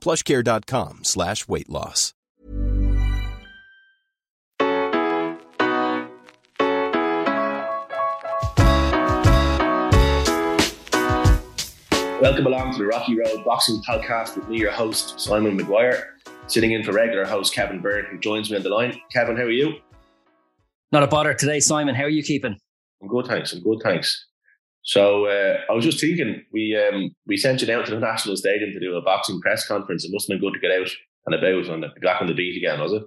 plushcare.com slash weight loss. Welcome along to the Rocky Road Boxing Podcast with me, your host, Simon McGuire, sitting in for regular host Kevin Byrne, who joins me on the line. Kevin, how are you? Not a bother today, Simon. How are you keeping? I'm good, thanks. I'm good, thanks. So uh, I was just thinking, we um, we sent you out to the National Stadium to do a boxing press conference. It must have been good to get out and about and get back on the beat again, was it?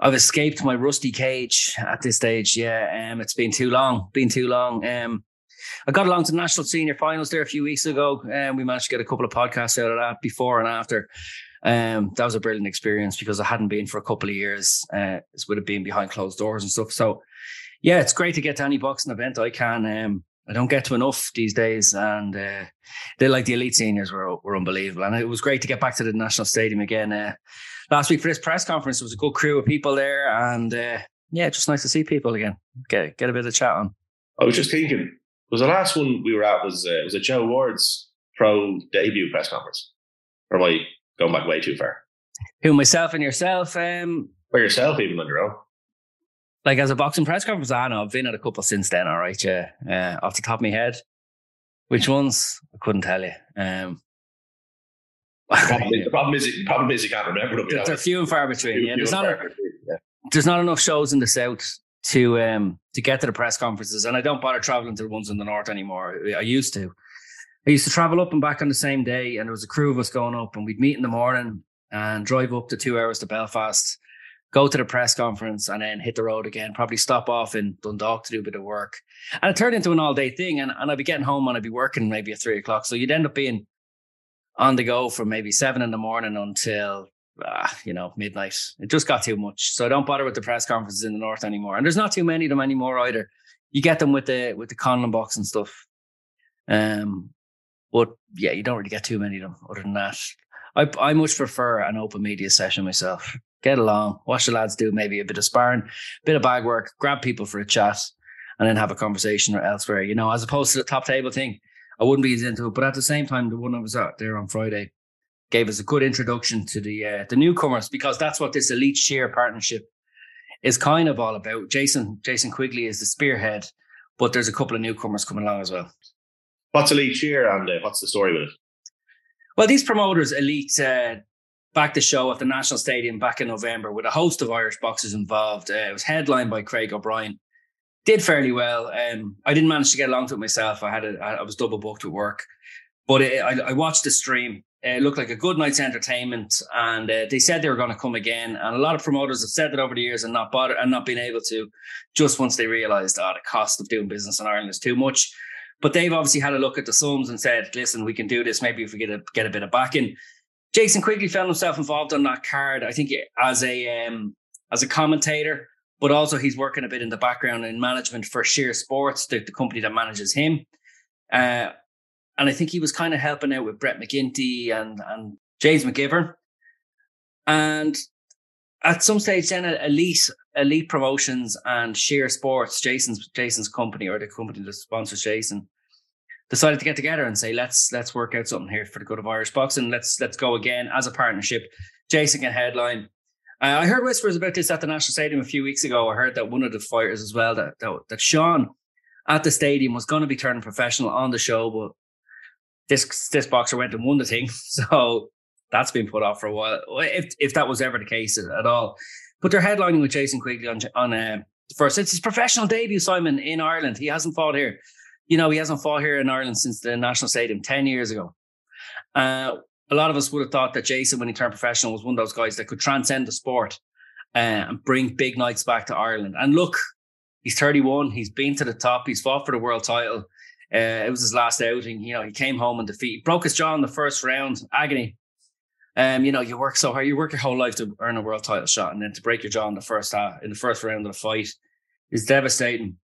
I've escaped my rusty cage at this stage. Yeah, um, it's been too long. Been too long. Um, I got along to the national senior finals there a few weeks ago, and we managed to get a couple of podcasts out of that before and after. Um, that was a brilliant experience because I hadn't been for a couple of years. Uh, it would have been behind closed doors and stuff. So, yeah, it's great to get to any boxing event I can. Um, I don't get to enough these days, and uh, they like the elite seniors were were unbelievable, and it was great to get back to the national stadium again. Uh, last week for this press conference, there was a good crew of people there, and uh, yeah, just nice to see people again. Get get a bit of chat on. I was just thinking, was the last one we were at was uh, was it Joe Ward's pro debut press conference, or am I going back way too far? Who myself and yourself? Um, or yourself even on your own? Like as a boxing press conference, I know I've been at a couple since then. All right, yeah. Uh, off the top of my head, which ones I couldn't tell you. Um, the, problem is, the problem is, the problem is you can't remember them. They're, few and far between. yeah, there's not a, yeah. there's not enough shows in the south to um to get to the press conferences, and I don't bother traveling to the ones in the north anymore. I used to. I used to travel up and back on the same day, and there was a crew of us going up, and we'd meet in the morning and drive up to two hours to Belfast, go to the press conference, and then hit the road again. Probably stop off in Dundalk to do a bit of work, and it turned into an all day thing. And, and I'd be getting home and I'd be working maybe at three o'clock, so you'd end up being on the go from maybe seven in the morning until uh, you know midnight. It just got too much, so I don't bother with the press conferences in the north anymore. And there's not too many of them anymore either. You get them with the with the Conlan box and stuff. Um, but yeah, you don't really get too many of them. Other than that, I I much prefer an open media session myself. Get along, watch the lads do maybe a bit of sparring, bit of bag work, grab people for a chat, and then have a conversation or elsewhere. You know, as opposed to the top table thing. I wouldn't be as into it, but at the same time, the one I was out there on Friday gave us a good introduction to the uh, the newcomers because that's what this elite sheer partnership is kind of all about. Jason Jason Quigley is the spearhead, but there's a couple of newcomers coming along as well. What's elite sheer and uh, what's the story with it? Well, these promoters, elite, uh, back the show at the National Stadium back in November with a host of Irish boxers involved. Uh, it was headlined by Craig O'Brien. Did fairly well. Um, I didn't manage to get along to it myself. I had a, I was double booked with work, but it, I, I watched the stream it looked like a good night's entertainment, and uh, they said they were going to come again. And a lot of promoters have said that over the years and not bother and not been able to, just once they realised, oh, the cost of doing business in Ireland is too much. But they've obviously had a look at the sums and said, "Listen, we can do this. Maybe if we get a get a bit of backing." Jason Quigley found himself involved on that card. I think as a um, as a commentator, but also he's working a bit in the background in management for Sheer Sports, the, the company that manages him. Uh, and I think he was kind of helping out with Brett McGinty and and James McGivern. And at some stage, then Elite Elite Promotions and Sheer Sports, Jason's Jason's company or the company that sponsors Jason, decided to get together and say, let's let's work out something here for the good of Irish boxing. Let's let's go again as a partnership. Jason can headline. Uh, I heard whispers about this at the National Stadium a few weeks ago. I heard that one of the fighters as well that that, that Sean at the stadium was going to be turning professional on the show, but this this boxer went and won the thing. So That's been put off for a while, if if that was ever the case at all. But they're headlining with Jason Quigley on on uh, first. It's his professional debut, Simon, in Ireland. He hasn't fought here. You know, he hasn't fought here in Ireland since the National Stadium ten years ago. Uh, a lot of us would have thought that Jason, when he turned professional, was one of those guys that could transcend the sport uh, and bring big nights back to Ireland. And look, he's 31. He's been to the top. He's fought for the world title. Uh, it was his last outing. You know, he came home in defeat. Broke his jaw in the first round. Agony. Um, you know, you work so hard. You work your whole life to earn a world title shot, and then to break your jaw in the first half, in the first round of the fight, is devastating.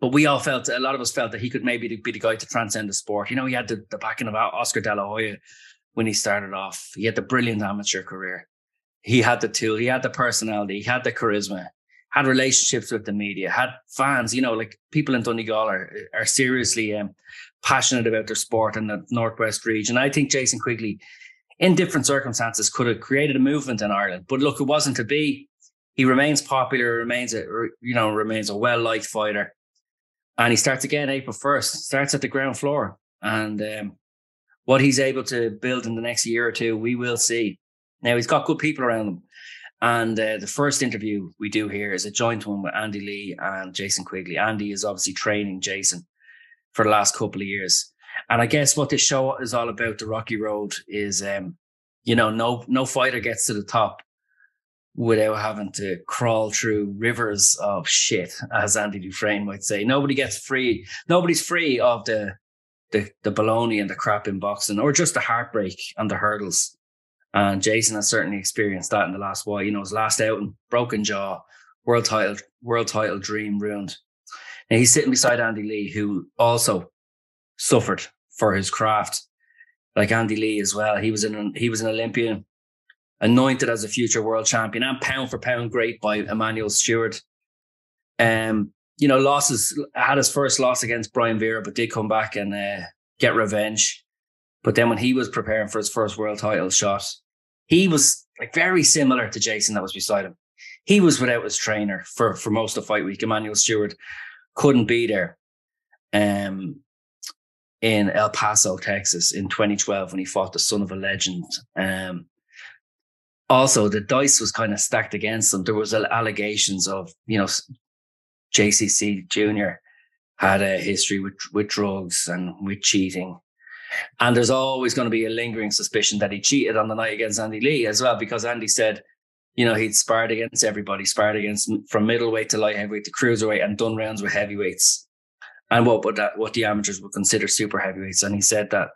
But we all felt, a lot of us felt that he could maybe be the guy to transcend the sport. You know, he had the, the backing of Oscar De La Hoya when he started off. He had the brilliant amateur career. He had the tool. He had the personality. He had the charisma had relationships with the media, had fans, you know, like people in Donegal are, are seriously um, passionate about their sport in the Northwest region. I think Jason Quigley, in different circumstances, could have created a movement in Ireland. But look, it wasn't to be. He remains popular, remains a you know, remains a well liked fighter. And he starts again April 1st, starts at the ground floor. And um, what he's able to build in the next year or two, we will see. Now he's got good people around him. And uh, the first interview we do here is a joint one with Andy Lee and Jason Quigley. Andy is obviously training Jason for the last couple of years. And I guess what this show is all about, the Rocky Road, is um, you know, no no fighter gets to the top without having to crawl through rivers of shit, as Andy Dufresne might say. Nobody gets free. Nobody's free of the the the baloney and the crap in boxing, or just the heartbreak and the hurdles. And Jason has certainly experienced that in the last while. You know, his last outing, broken jaw, world title, world title dream ruined. And he's sitting beside Andy Lee, who also suffered for his craft, like Andy Lee as well. He was an he was an Olympian, anointed as a future world champion and pound for pound great by Emanuel Steward. Um, you know, losses had his first loss against Brian Vera, but did come back and uh, get revenge. But then when he was preparing for his first world title shot, he was like very similar to Jason that was beside him. He was without his trainer for, for most of fight week. Emanuel Steward couldn't be there um, in El Paso, Texas in 2012 when he fought the son of a legend. Um, also, the dice was kind of stacked against him. There was allegations of, you know, JCC Jr. had a history with, with drugs and with cheating. And there's always going to be a lingering suspicion that he cheated on the night against Andy Lee as well, because Andy said, you know, he'd sparred against everybody, sparred against from middleweight to light heavyweight to cruiserweight and done rounds with heavyweights. And what would that what the amateurs would consider super heavyweights. And he said that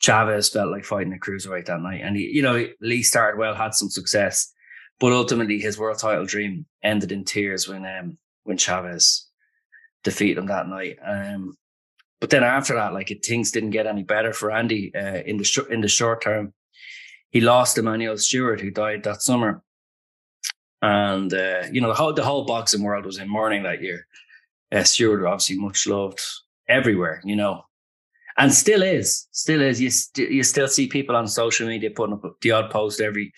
Chavez felt like fighting a cruiserweight that night. And he, you know, Lee started well, had some success, but ultimately his world title dream ended in tears when um when Chavez defeated him that night. Um but then after that, like it, things didn't get any better for Andy uh, in the sh- in the short term. He lost Emanuel Steward, who died that summer, and uh, you know the whole the whole boxing world was in mourning that year. Uh, Steward obviously much loved everywhere, you know, and still is, still is. You st- you still see people on social media putting up the odd post every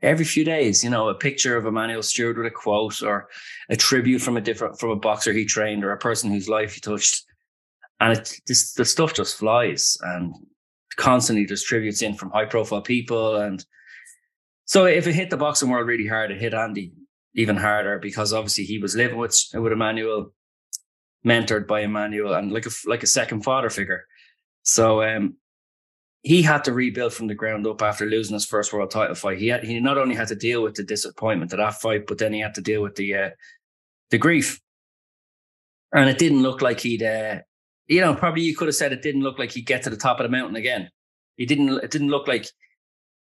every few days, you know, a picture of Emanuel Steward with a quote or a tribute from a different from a boxer he trained or a person whose life he touched. And it this the stuff just flies and constantly distributes in from high profile people. And so if it hit the boxing world really hard it hit andy even harder because obviously he was living with with emanuel mentored by emanuel and like a like a second father figure so um he had to rebuild from the ground up after losing his first world title fight. He had he not only had to deal with the disappointment of that fight, but then he had to deal with the uh, the grief. And it didn't look like he'd uh, you know, probably you could have said it didn't look like he'd get to the top of the mountain again. He didn't. It didn't look like,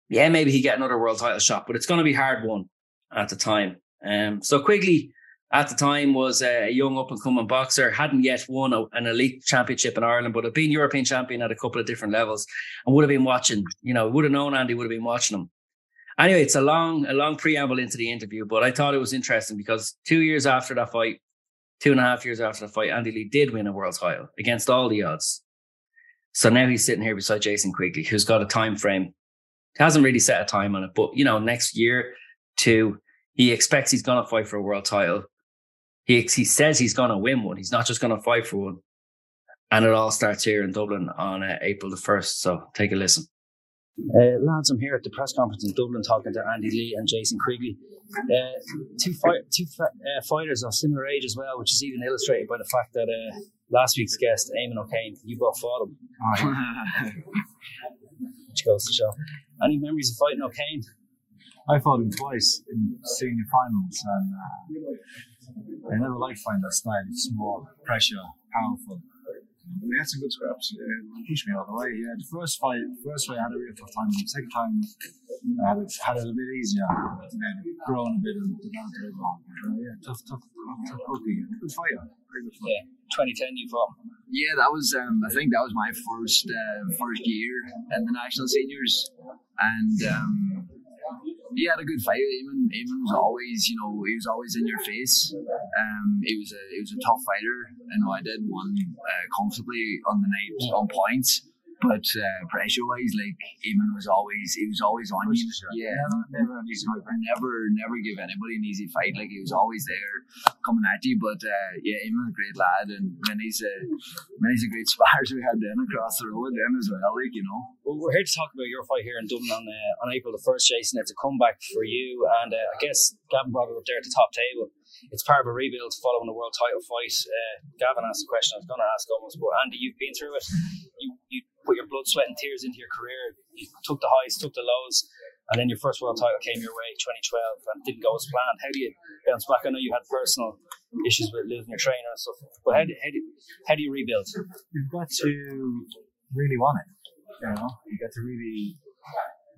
yeah, maybe he get another world title shot, but it's going to be hard won at the time. Um, so Quigley at the time was a young up and coming boxer, hadn't yet won a, an elite championship in Ireland, but had been European champion at a couple of different levels, and would have been watching. You know, would have known Andy, would have been watching him. Anyway, it's a long, a long preamble into the interview, but I thought it was interesting because two years after that fight, two and a half years after the fight, Andy Lee did win a world title against all the odds. So now he's sitting here beside Jason Quigley, who's got a time frame. He hasn't really set a time on it, but you know, next year, two, he expects he's going to fight for a world title. He he says he's going to win one. He's not just going to fight for one. And it all starts here in Dublin on uh, April the first. So take a listen. Uh, lads, I'm here at the press conference in Dublin talking to Andy Lee and Jason Quigley. Uh, two fi- two fa- uh, fighters of similar age as well, which is even illustrated by the fact that uh, last week's guest, Eamon O'Kane, you both fought him. which goes to show. Any memories of fighting O'Kane? I fought him twice in senior finals, and uh, I never liked fighting that style. It's more pressure, powerful. We had some good scraps. Uh, pushed me all the way. Yeah, the first fight, first fight I had a real tough time. The second time I had it, had it a bit easier. And then grown a bit and developed a bit more. Uh, yeah, tough, tough, tough cookie. Good fighter. Very good fighter. Yeah, 2010 you fought. Yeah, that was. Um, I think that was my first uh, first year in the national seniors, and um, he had a good fight. Eamon, Eamon was always, you know, he was always in your face. Um, he was a he was a tough fighter. Know I did one uh, comfortably on the night on points, but uh, pressure wise, like Eamon was always he was always on you. Yeah, Never fight. never never give anybody an easy fight. Like he was always there coming at you. But uh, yeah, Eamon's a great lad, and many's a many's a great spars we had then across the road then as well. Like you know. Well, we're here to talk about your fight here in Dublin on uh, on April the first, Jason. It's a comeback for you, and uh, I guess Gavin brought it up there at the top table. It's part of a rebuild following the world title fight. Uh, Gavin asked a question I was going to ask almost, but Andy, you've been through it. You you put your blood, sweat, and tears into your career. You took the highs, took the lows, and then your first world title came your way, 2012, and didn't go as planned. How do you bounce back? I know you had personal issues with losing your trainer and stuff, but how do, how do, how do you rebuild? You've got to really want it. You know, you got to really.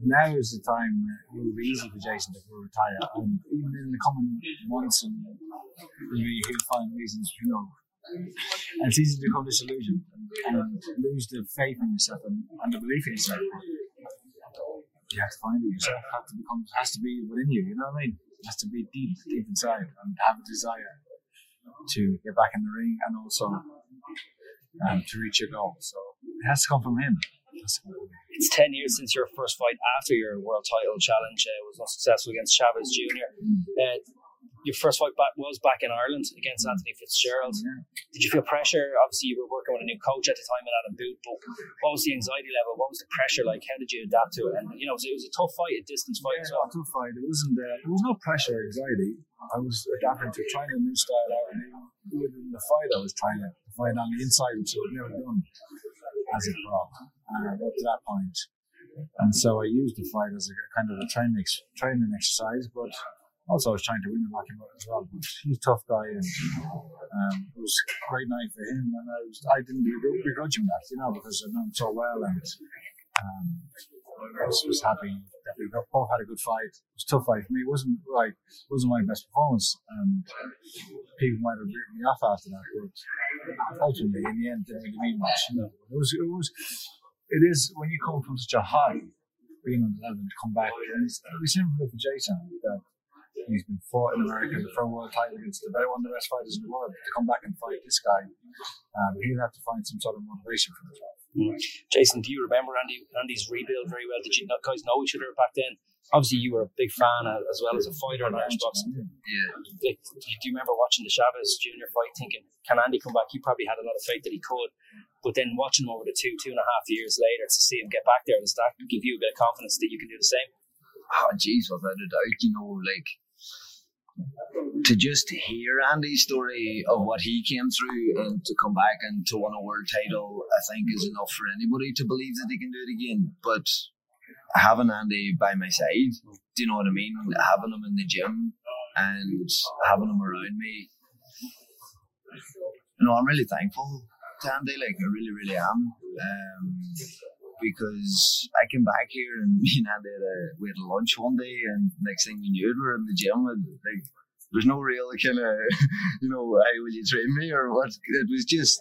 Now is the time it will be easy for Jason to retire, and even in the coming months, and maybe he'll find reasons, you know. And it's easy to become disillusioned and, lose the faith in yourself and, and the belief in yourself. You have to find it yourself. Have to become has to be within you. You know what I mean? It has to be deep, deep inside, and have a desire to get back in the ring and also um, to reach your goal. So it has to come from him. It has to come from him. It's 10 years since your first fight after your world title challenge uh, was unsuccessful against Chavez Jr. Uh, your first fight back was back in Ireland against Anthony Fitzgerald. Did you feel pressure? Obviously, you were working with a new coach at the time in Adam Booth, but what was the anxiety level? What was the pressure like? How did you adapt to it? And, you know, it was, it was a tough fight, a distance fight as well. tough fight. It wasn't. Uh, there was no pressure, or anxiety. I was adapting to trying a new style out, and even within the fight, I was trying to fight on the inside, which I've never done as a pro uh, up to that point. And so I used the fight as a kind of a training training exercise, but also I was trying to win and knock him out as well. But he's a tough guy, and um, it was a great night for him. And I was I didn't begrudge him that, you know, because I know him so well, and um, I was, was happy that we both had a good fight. It was a tough fight for me. It wasn't like it wasn't my best performance, and people might have written me off after that. But ultimately, in the end, it didn't really mean much. You know, it was it was it is when you come from such a high, being on the level to come back. And it's, it'll be similar for Jason that he's been fought in America for a world title against the very one of the best fighters in the world. To come back and fight this guy, um, he'll have to find some sort of motivation for himself. Jason, do you remember Andy Andy's rebuild very well? Did you not- guys know each other back then? Obviously, you were a big fan uh, as well as a fighter in Irish boxing. Yeah. Like, do you do you remember watching the Chavez Junior fight, thinking, "Can Andy come back?" You probably had a lot of faith that he could, but then watching him over the two two and a half years later to see him get back there, does that give you a bit of confidence that you can do the same? Oh, jeez, without a doubt, you know, like to just hear Andy's story of what he came through and to come back and to win a world title, I think is enough for anybody to believe that he can do it again. But having Andy by my side, do you know what I mean? Having him in the gym and having him around me, you know, I'm really thankful to Andy. Like, I really, really am. Um, because I came back here and me and Andy had a, we had a lunch one day, and next thing we knew, we were in the gym, and like there's no real kind of, you know, hey, will you train me or what? It was just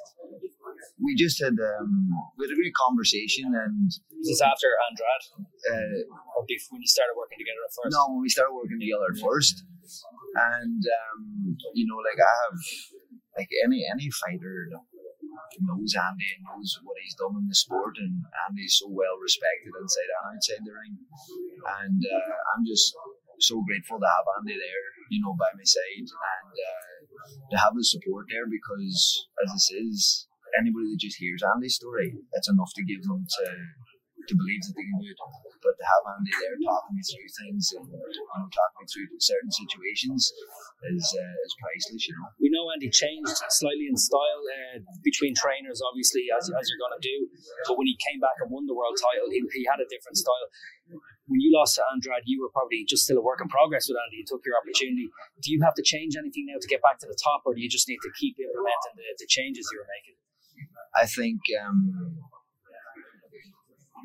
we just had um, we had a great conversation, and this after Andrade, uh, or before when you started working together at first? no, when we started working together at first, and um, you know, like I have like any any fighter knows Andy and knows what he's done in the sport, and Andy's so well respected inside and outside the ring, and uh, I'm just so grateful to have Andy there, you know, by my side, and uh, to have his support there because, as this is, anybody that just hears Andy's story, it's enough to give them to to believe that they can do it. But to have Andy there talking me through things and you know talking me through certain situations is uh, is priceless. You know. We know Andy changed slightly in style uh, between trainers, obviously, as, as you're going to do. But when he came back and won the world title, he, he had a different style. When you lost to Andrade, you were probably just still a work in progress with Andy. You took your opportunity. Do you have to change anything now to get back to the top, or do you just need to keep implementing the, the changes you were making? I think um,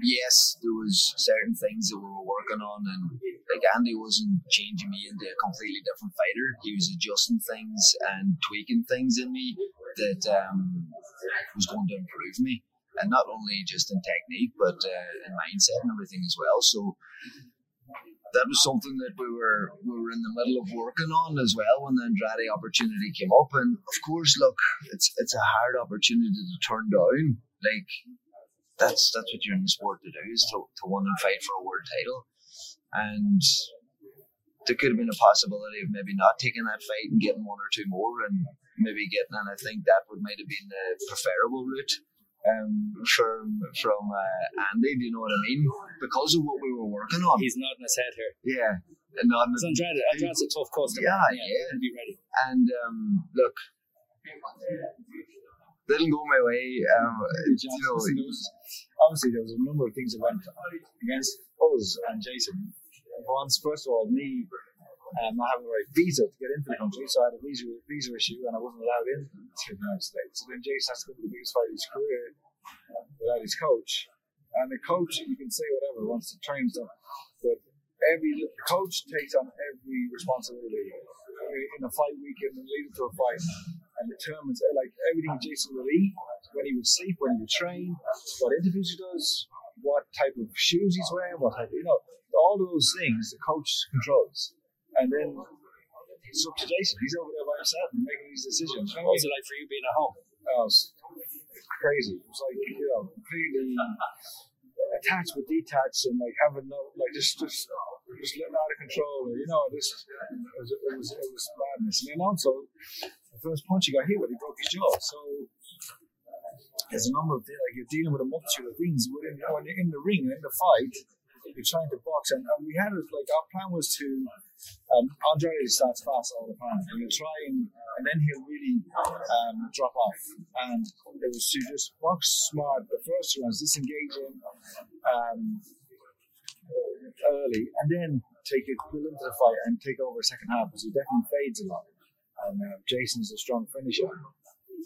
yes, there was certain things that we were working on, and like Andy wasn't changing me into a completely different fighter. He was adjusting things and tweaking things in me that um, was going to improve me, and not only just in technique, but uh, in mindset and everything as well. So that was something that we were we were in the middle of working on as well when the Andrade opportunity came up. And of course, look, it's it's a hard opportunity to turn down. Like that's that's what you're in the sport to do is to, to win and fight for a world title. And there could have been a possibility of maybe not taking that fight and getting one or two more and maybe getting and I think that would might have been the preferable route um, from from uh, Andy. Do you know what I mean? Because of what we were working on. He's nodding his head here. Yeah, nodding. Because Andrade, Andrade's a tough customer. Yeah, yeah. Be ready. And um, look, didn't go my way. Um, you know, obviously there was a number of things that went against us and Jason. Once, first of all, me um, not having the right visa to get into the country, so I had a visa visa issue and I wasn't allowed into the United States. So then Jason has to go to the biggest fight of his career without his coach. And the coach, you can say whatever, wants to train stuff, but every the coach takes on every responsibility in a fight weekend and leading to a fight and determines uh, like everything Jason will eat, when he would sleep, when he would train, what interviews he does, what type of shoes he's wearing, what type of, you know, all those things the coach controls. And then it's up to Jason. He's over there by himself and making these decisions. What was it like for you being at home? Oh, it's crazy. It was like, you know, completely attached but detached and like having no, like just, just, just letting out of control. You know, this, it was, it was, it was madness. And then also, first punch he got hit with, he broke his jaw. So there's a number of like you're dealing with a multitude of things when you're in the ring, in the fight, you're trying to box. And, and we had it, like, our plan was to, um, Andrade starts fast all the time. And you try and, and then he'll really um, drop off. And it was to just box smart the first rounds, disengaging um, early, and then take it, into the fight and take over the second half because he definitely fades a lot. And uh, Jason's a strong finisher.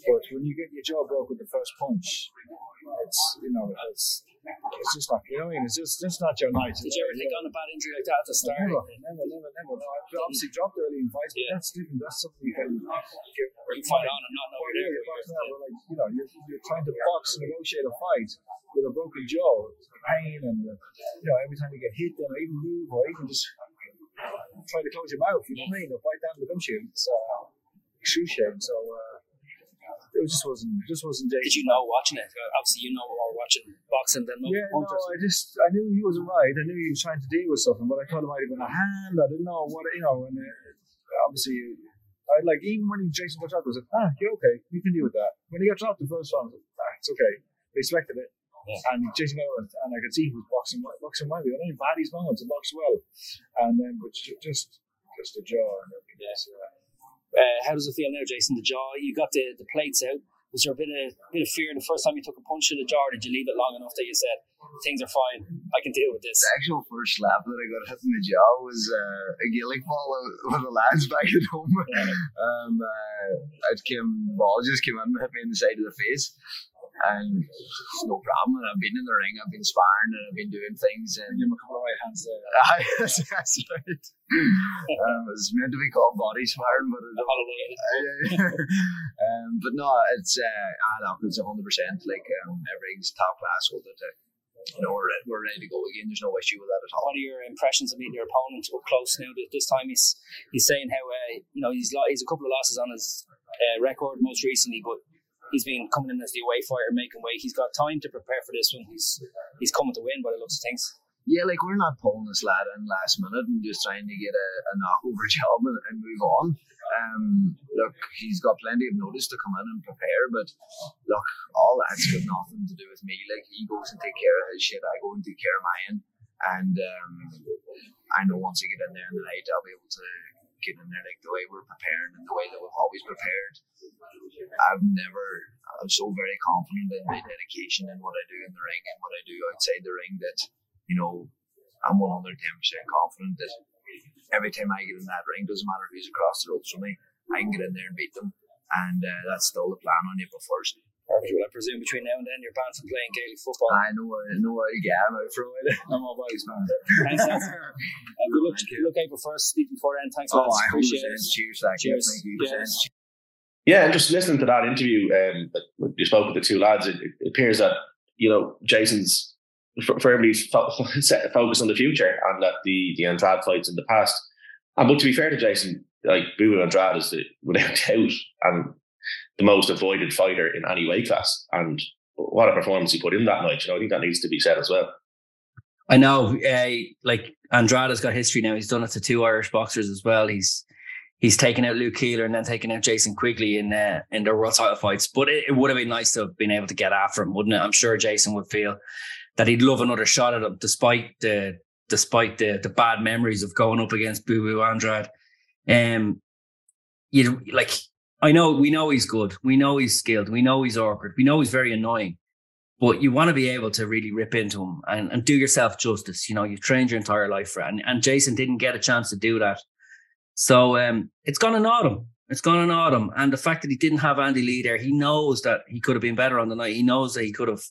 But when you get your jaw broke with the first punch, it's you know it's it's just like you know what I mean it's just just not your night. Did you ever think on a bad injury like that at the start? Never, never, never, never. No, I've obviously dropped early in fights, but Yeah. that's different. That's something you can get. You fight on and not know Well, you're yeah, there. you're boxing out, but like you know, you're, you're trying to box, negotiate a fight with a broken jaw, pain, and uh, you know every time you get hit, then or even move, or even just try to close your mouth. You know what I mean? Or bite down the gum shield. It's uh, excruciating. So. Uh, it just wasn't, just wasn't Jason. Did you know watching it? Uh, Obviously, you know more watching boxing than most Yeah, no. I just I knew he wasn't right. I knew he was trying to deal with something, but I thought it might have been a hand. I didn't know what you know. And uh, obviously, I like even when Jason got dropped, I was like, ah, you're okay. You can deal with that. When he got dropped the first round, I was like, ah, it's okay. They expected it. Yeah. And Jason got it, and I could see he was boxing well- boxing well. I don't even had his moments. He boxed well, and then but ju- just just the jaw and everything. Yeah. So, uh, Uh, how does it feel now, Jason? The jaw, you got the, the plates out. Was there a bit of bit of fear the first time you took a punch to the jaw? Or did you leave it long enough that you said things are fine? I can deal with this. The actual first slap that I got hit in the jaw was uh, a Gaelic ball with the lads back at home. Um, uh, it came, ball just came in and hit me in the side of the face. And it's no problem. And I've been in the ring, I've been sparring, and I've been doing things. And give him a couple of right hands there. Aye, that's, that's right. Um, it's meant to be called body sparring, but it um, but no, it's uh, ah, no, it's hundred percent. Like um, everything's top class with it. Uh, you know, we're, we're ready to go again. There's no issue with that at all. What are your impressions of meeting your opponent up close now? This time he's he's saying how uh, you know he's lo- he's a couple of losses on his uh, record most recently, but he's been coming in as the away fighter, making weight. He's got time to prepare for this one. He's he's coming to win by the looks of things. Yeah, like we're not pulling this lad in last minute and just trying to get a, a knockover job and, and move on. Um, look, he's got plenty of notice to come in and prepare, but look, all that's got nothing to do with me. Like he goes and take care of his shit, I go and take care of mine, and um, I know once I get in there in the night, I'll be able to get in there like the way we're preparing and the way that we've always prepared. I've never, I'm so very confident in my dedication and what I do in the ring and what I do outside the ring that, you know, I'm 110% confident that every time I get in that ring, doesn't matter who's across the ropes from me, I can get in there and beat them. And uh, that's still the plan on April 1st. Perfect. Well, I presume between now and then you're banned from playing Gaelic football. I know, I know, I get out for a while. I'm all boys, man. Thanks, lads. Uh, good luck, good luck April 1st. Speak before then. Thanks, Oh, lads. I Appreciate appreciate it. it. Cheers, thank you. Cheers. Thank you. Yes. Yeah, and just listening to that interview, um, that you spoke with the two lads, it, it appears that you know Jason's firmly fo- focused on the future and that the the Andrade fights in the past. And but to be fair to Jason, like Boo Andrade is the, without doubt and the most avoided fighter in any weight class. And what a performance he put in that night. You know, I think that needs to be said as well. I know, uh, like Andrade's got history now. He's done it to two Irish boxers as well. He's he's taken out Luke Keeler and then taken out Jason Quigley in uh, in their world title fights. But it, it would have been nice to have been able to get after him, wouldn't it? I'm sure Jason would feel that he'd love another shot at him, despite the despite the the bad memories of going up against Boo Boo Andrade. Um, you like I know we know he's good, we know he's skilled, we know he's awkward, we know he's very annoying. But you want to be able to really rip into him and, and do yourself justice. You know, you've trained your entire life for it. And, and Jason didn't get a chance to do that. So um, it's gone an autumn. It's gone an autumn. And the fact that he didn't have Andy Lee there, he knows that he could have been better on the night. He knows that he could have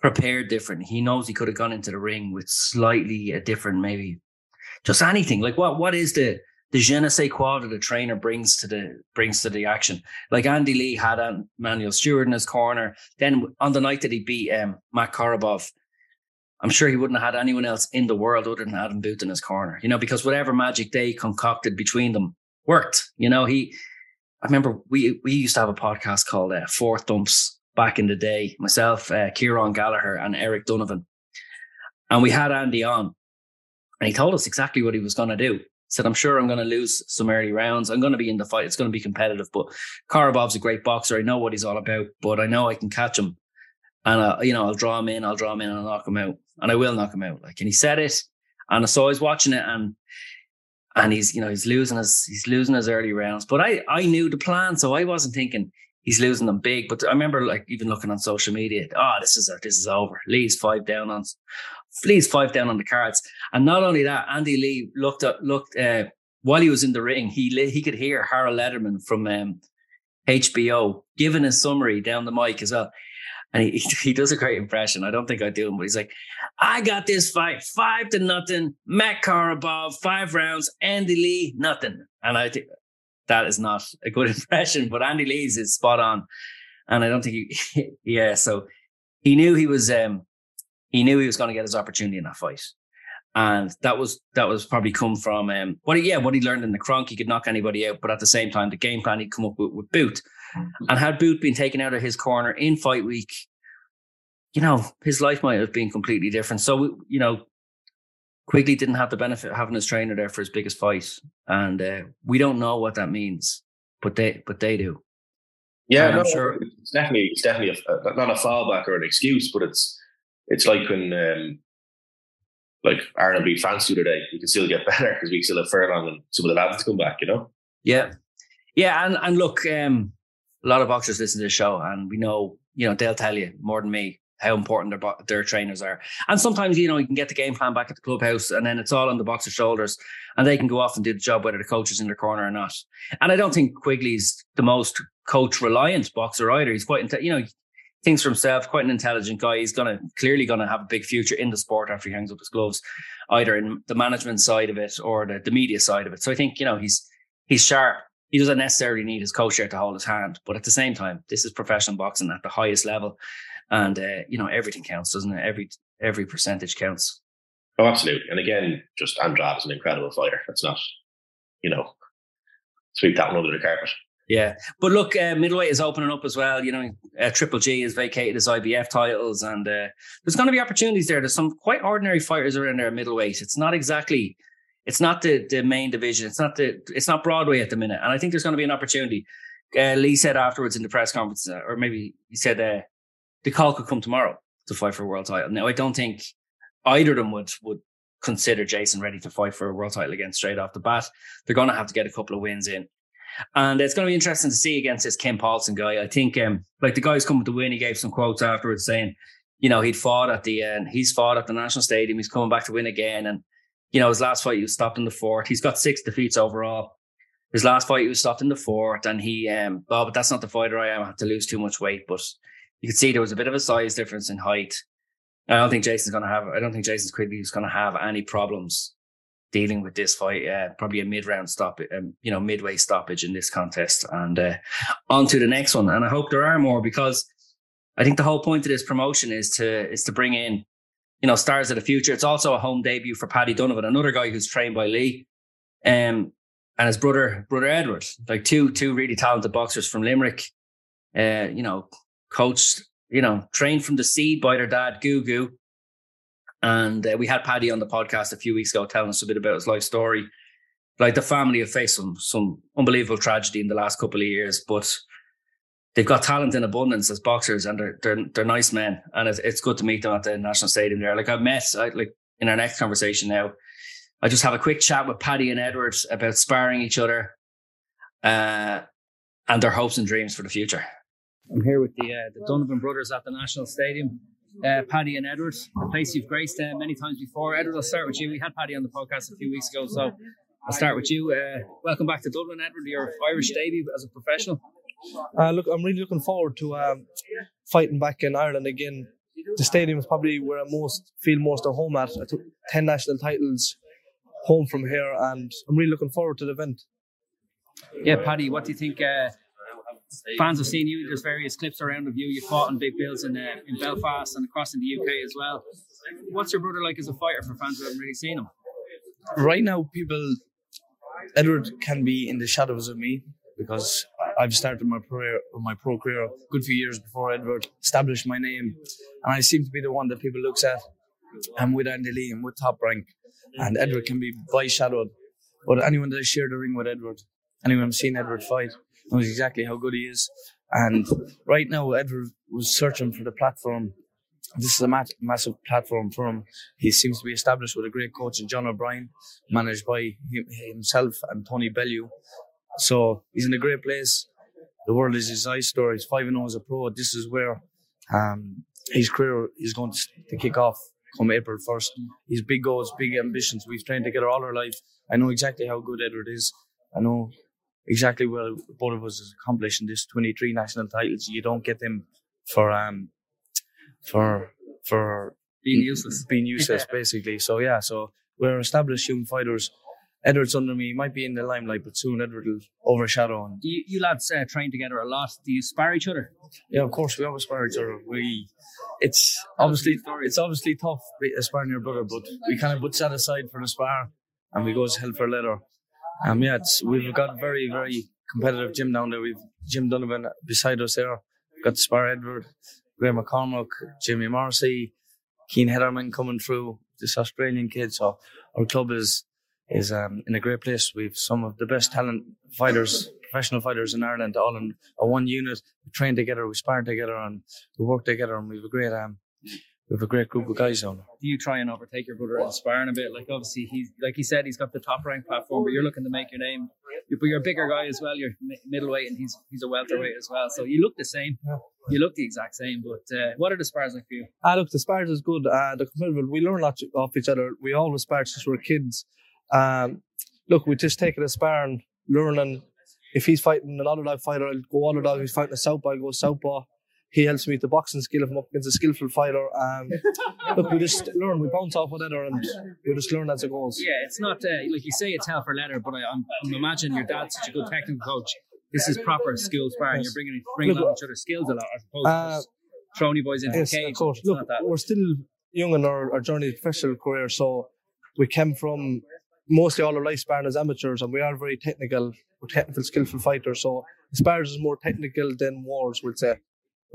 prepared different. He knows he could have gone into the ring with slightly a different, maybe just anything. Like what what is the the je ne sais quoi that the trainer brings to the brings to the action? Like Andy Lee had Manuel Steward in his corner. Then on the night that he beat um, Matt Korobov, I'm sure he wouldn't have had anyone else in the world other than Adam Booth in his corner. You know, because whatever magic they concocted between them worked. You know, he. I remember we we used to have a podcast called uh, Fourth Dumps back in the day. Myself, uh, Kieran Gallagher, and Eric Donovan, and we had Andy on, and he told us exactly what he was going to do. Said, "I'm sure I'm going to lose some early rounds. I'm going to be in the fight. It's going to be competitive, but Korobov's a great boxer. I know what he's all about, but I know I can catch him." and uh, you know I'll draw him in, I'll draw him in, and I'll knock him out, and I will knock him out. Like, and he said it, and so I was watching it, and and he's you know he's losing his he's losing his early rounds, but I I knew the plan, so I wasn't thinking he's losing them big. But I remember like even looking on social media, oh this is this is over. Lee's five down on Lee's five down on the cards, and not only that, Andy Lee looked up looked uh, while he was in the ring, he he could hear Harold Lederman from um, HBO giving a summary down the mic as well. And he, he does a great impression. I don't think I do him, but he's like, I got this fight five to nothing. Matt Korobov, five rounds. Andy Lee, nothing. And I think that is not a good impression, but Andy Lee's is spot on. And I don't think he, yeah. So he knew he was, um, he knew he was going to get his opportunity in that fight. And that was, that was probably come from, um, what he, yeah, what he learned in the Kronk. He could knock anybody out, but at the same time, the game plan he'd come up with, with Booth. And had Booth been taken out of his corner in fight week, you know, his life might have been completely different. So, you know, Quigley didn't have the benefit of having his trainer there for his biggest fight. And uh, we don't know what that means, but they, but they do. Yeah, And I'm no, sure- it's definitely it's definitely a, a- not a fallback or an excuse, but it's it's like when um, like Ireland beat France the other day, we can still get better because we still have Furlong and some of the lads to come back. You know. Yeah. Yeah. And, and look, um, a lot of boxers listen to the show and we know, you know, they'll tell you more than me how important their, their trainers are. And sometimes, you know, you can get the game plan back at the clubhouse and then it's all on the boxer's shoulders and they can go off and do the job, whether the coach is in their corner or not. And I don't think Quigley's the most coach reliant boxer either. He's quite, you know, thinks for himself, quite an intelligent guy. He's to clearly to have a big future in the sport after he hangs up his gloves, either in the management side of it or the, the media side of it. So I think, you know, he's, he's sharp. He doesn't necessarily need his coach there to hold his hand, but at the same time, this is professional boxing at the highest level, and uh, you know everything counts, doesn't it? Every every percentage counts. Oh, absolutely. And again, just Andrade is an incredible fighter. That's not, you know, sweep that one under the carpet. Yeah, but look, uh, middleweight is opening up as well. You know, uh, Triple G has vacated his IBF titles, and uh, there's going to be opportunities there. There's some quite ordinary fighters around there middleweight. It's not exactly, it's not the the main division. It's not the it's not Broadway at the minute, and I think there's going to be an opportunity. Uh, Lee said afterwards in the press conference, uh, or maybe he said, uh, "The call could come tomorrow to fight for a world title." Now, I don't think either of them would would consider Jason ready to fight for a world title again straight off the bat. They're going to have to get a couple of wins in. And it's going to be interesting to see against this Kim Poulsen guy. I think, um, like the guy's coming to win. He gave some quotes afterwards saying, you know, he'd fought at the end. He's fought at the national stadium. He's coming back to win again. And you know, his last fight he was stopped in the fourth. He's got six defeats overall. His last fight he was stopped in the fourth, and he um, but that's not the fighter I am. I had to lose too much weight, but you could see there was a bit of a size difference in height. I don't think Jason's going to have. I don't think Jason's Quigley is going to have any problems dealing with this fight. Uh, probably a mid-round stop, um, you know, midway stoppage in this contest, and uh, on to the next one. And I hope there are more because I think the whole point of this promotion is to is to bring in, you know, stars of the future. It's also a home debut for Paddy Donovan, another guy who's trained by Lee, um, and his brother brother Edward, like two two really talented boxers from Limerick. Uh, you know, coached, you know, trained from the seed by their dad, Gugu. And uh, we had Paddy on the podcast a few weeks ago telling us a bit about his life story. Like the family have faced some some unbelievable tragedy in the last couple of years, but they've got talent in abundance as boxers, and they're they're, they're nice men. And it's, it's good to meet them at the national stadium there. Like I've met, I, like in our next conversation now, I just have a quick chat with Paddy and Edwards about sparring each other, uh, and their hopes and dreams for the future. I'm here with the uh, the Donovan brothers at the national stadium uh, Paddy and Edward, a place you've graced uh, many times before. Edward, I'll start with you. We had Paddy on the podcast a few weeks ago, so I'll start with you. Uh, welcome back to Dublin, Edward. Your Irish debut as a professional. Uh, look, I'm really looking forward to um, fighting back in Ireland again. The stadium is probably where I most feel most at home at. I took ten national titles home from here, and I'm really looking forward to the event. Yeah, Paddy, what do you think? Uh, fans have seen you. There's various clips around of you. You fought in big bills in uh, in Belfast and across in the UK as well. What's your brother like as a fighter for fans who haven't really seen him? Right now, people, Edward can be in the shadows of me because I've started my career, my pro career, a good few years before Edward established my name, and I seem to be the one that people looks at. I'm with Andy Lee, I'm with Top Rank, and Edward can be by shadowed. But anyone that I share the ring with Edward, anyone seen Edward fight, knows exactly how good he is. And right now, Edward was searching for the platform. This is a mat- massive platform for him. He seems to be established with a great coach, in John O'Brien, managed by him, himself and Tony Bellew. So he's in a great place. The world is his eye store. He's 5 0 as a pro. This is where um, his career is going to kick off come April 1st. He's big goals, big ambitions. We've trained together all our life. I know exactly how good Edward is. I know exactly what both of us accomplished in this 23 national titles. You don't get them for um for for being useless, being useless basically. So yeah, so we're established young fighters. Edward's under me. He might be in the limelight, but soon Edward will overshadow him. You, you lads uh, train together a lot. Do you spar each other? Yeah, of course we always spar each other. We, it's obviously it's obviously tough sparring your brother, but we kind of put that aside for the spar, and we go as hell for leather. Um, yeah, we've got very, very competitive gym down there. We've Jim Donovan beside us there. We've got Spar Edward, Graham McCormack, Jimmy Morrissey, Keen Heatherman coming through, this Australian kid. So our club is is um, in a great place. We've some of the best talent fighters, professional fighters in Ireland, all in a one unit. We train together, we spar together, and we work together, and we have a great um, we have a great group of guys on. Do you try and overtake your brother and sparring a bit? Like obviously he's like he said he's got the top rank platform, but you're looking to make your name. But you're a bigger guy as well. You're middleweight and he's he's a welterweight as well. So you look the same. You look the exact same. But uh, what are the spars like for you? Ah, look, the spars is good. Uh, the competitive. We learn a lot off each other. We always spar since we were kids. Um, look, we just take it as spar and learning. If he's fighting another dog fighter, I'll go other dog. If he's fighting a southpaw, I go southpaw he helps me with the boxing skill if I'm up against a skillful fighter. Um, look, we just learn, we bounce off one another, and we just learn as it goes. Yeah, it's not uh, like you say it's hell for leather, but I, I'm, I'm imagining your dad's such a good technical coach. This is proper skills sparring. You're bringing bringing look, on each other's skills a lot, as opposed uh, to throwing you boys into yes, the cage. Of course. Look, we're still young in our, our journey professional career, so we came from mostly all our life sparring as amateurs, and we are very technical. We're technical, skillful fighters. So sparring is more technical than wars, we'd say.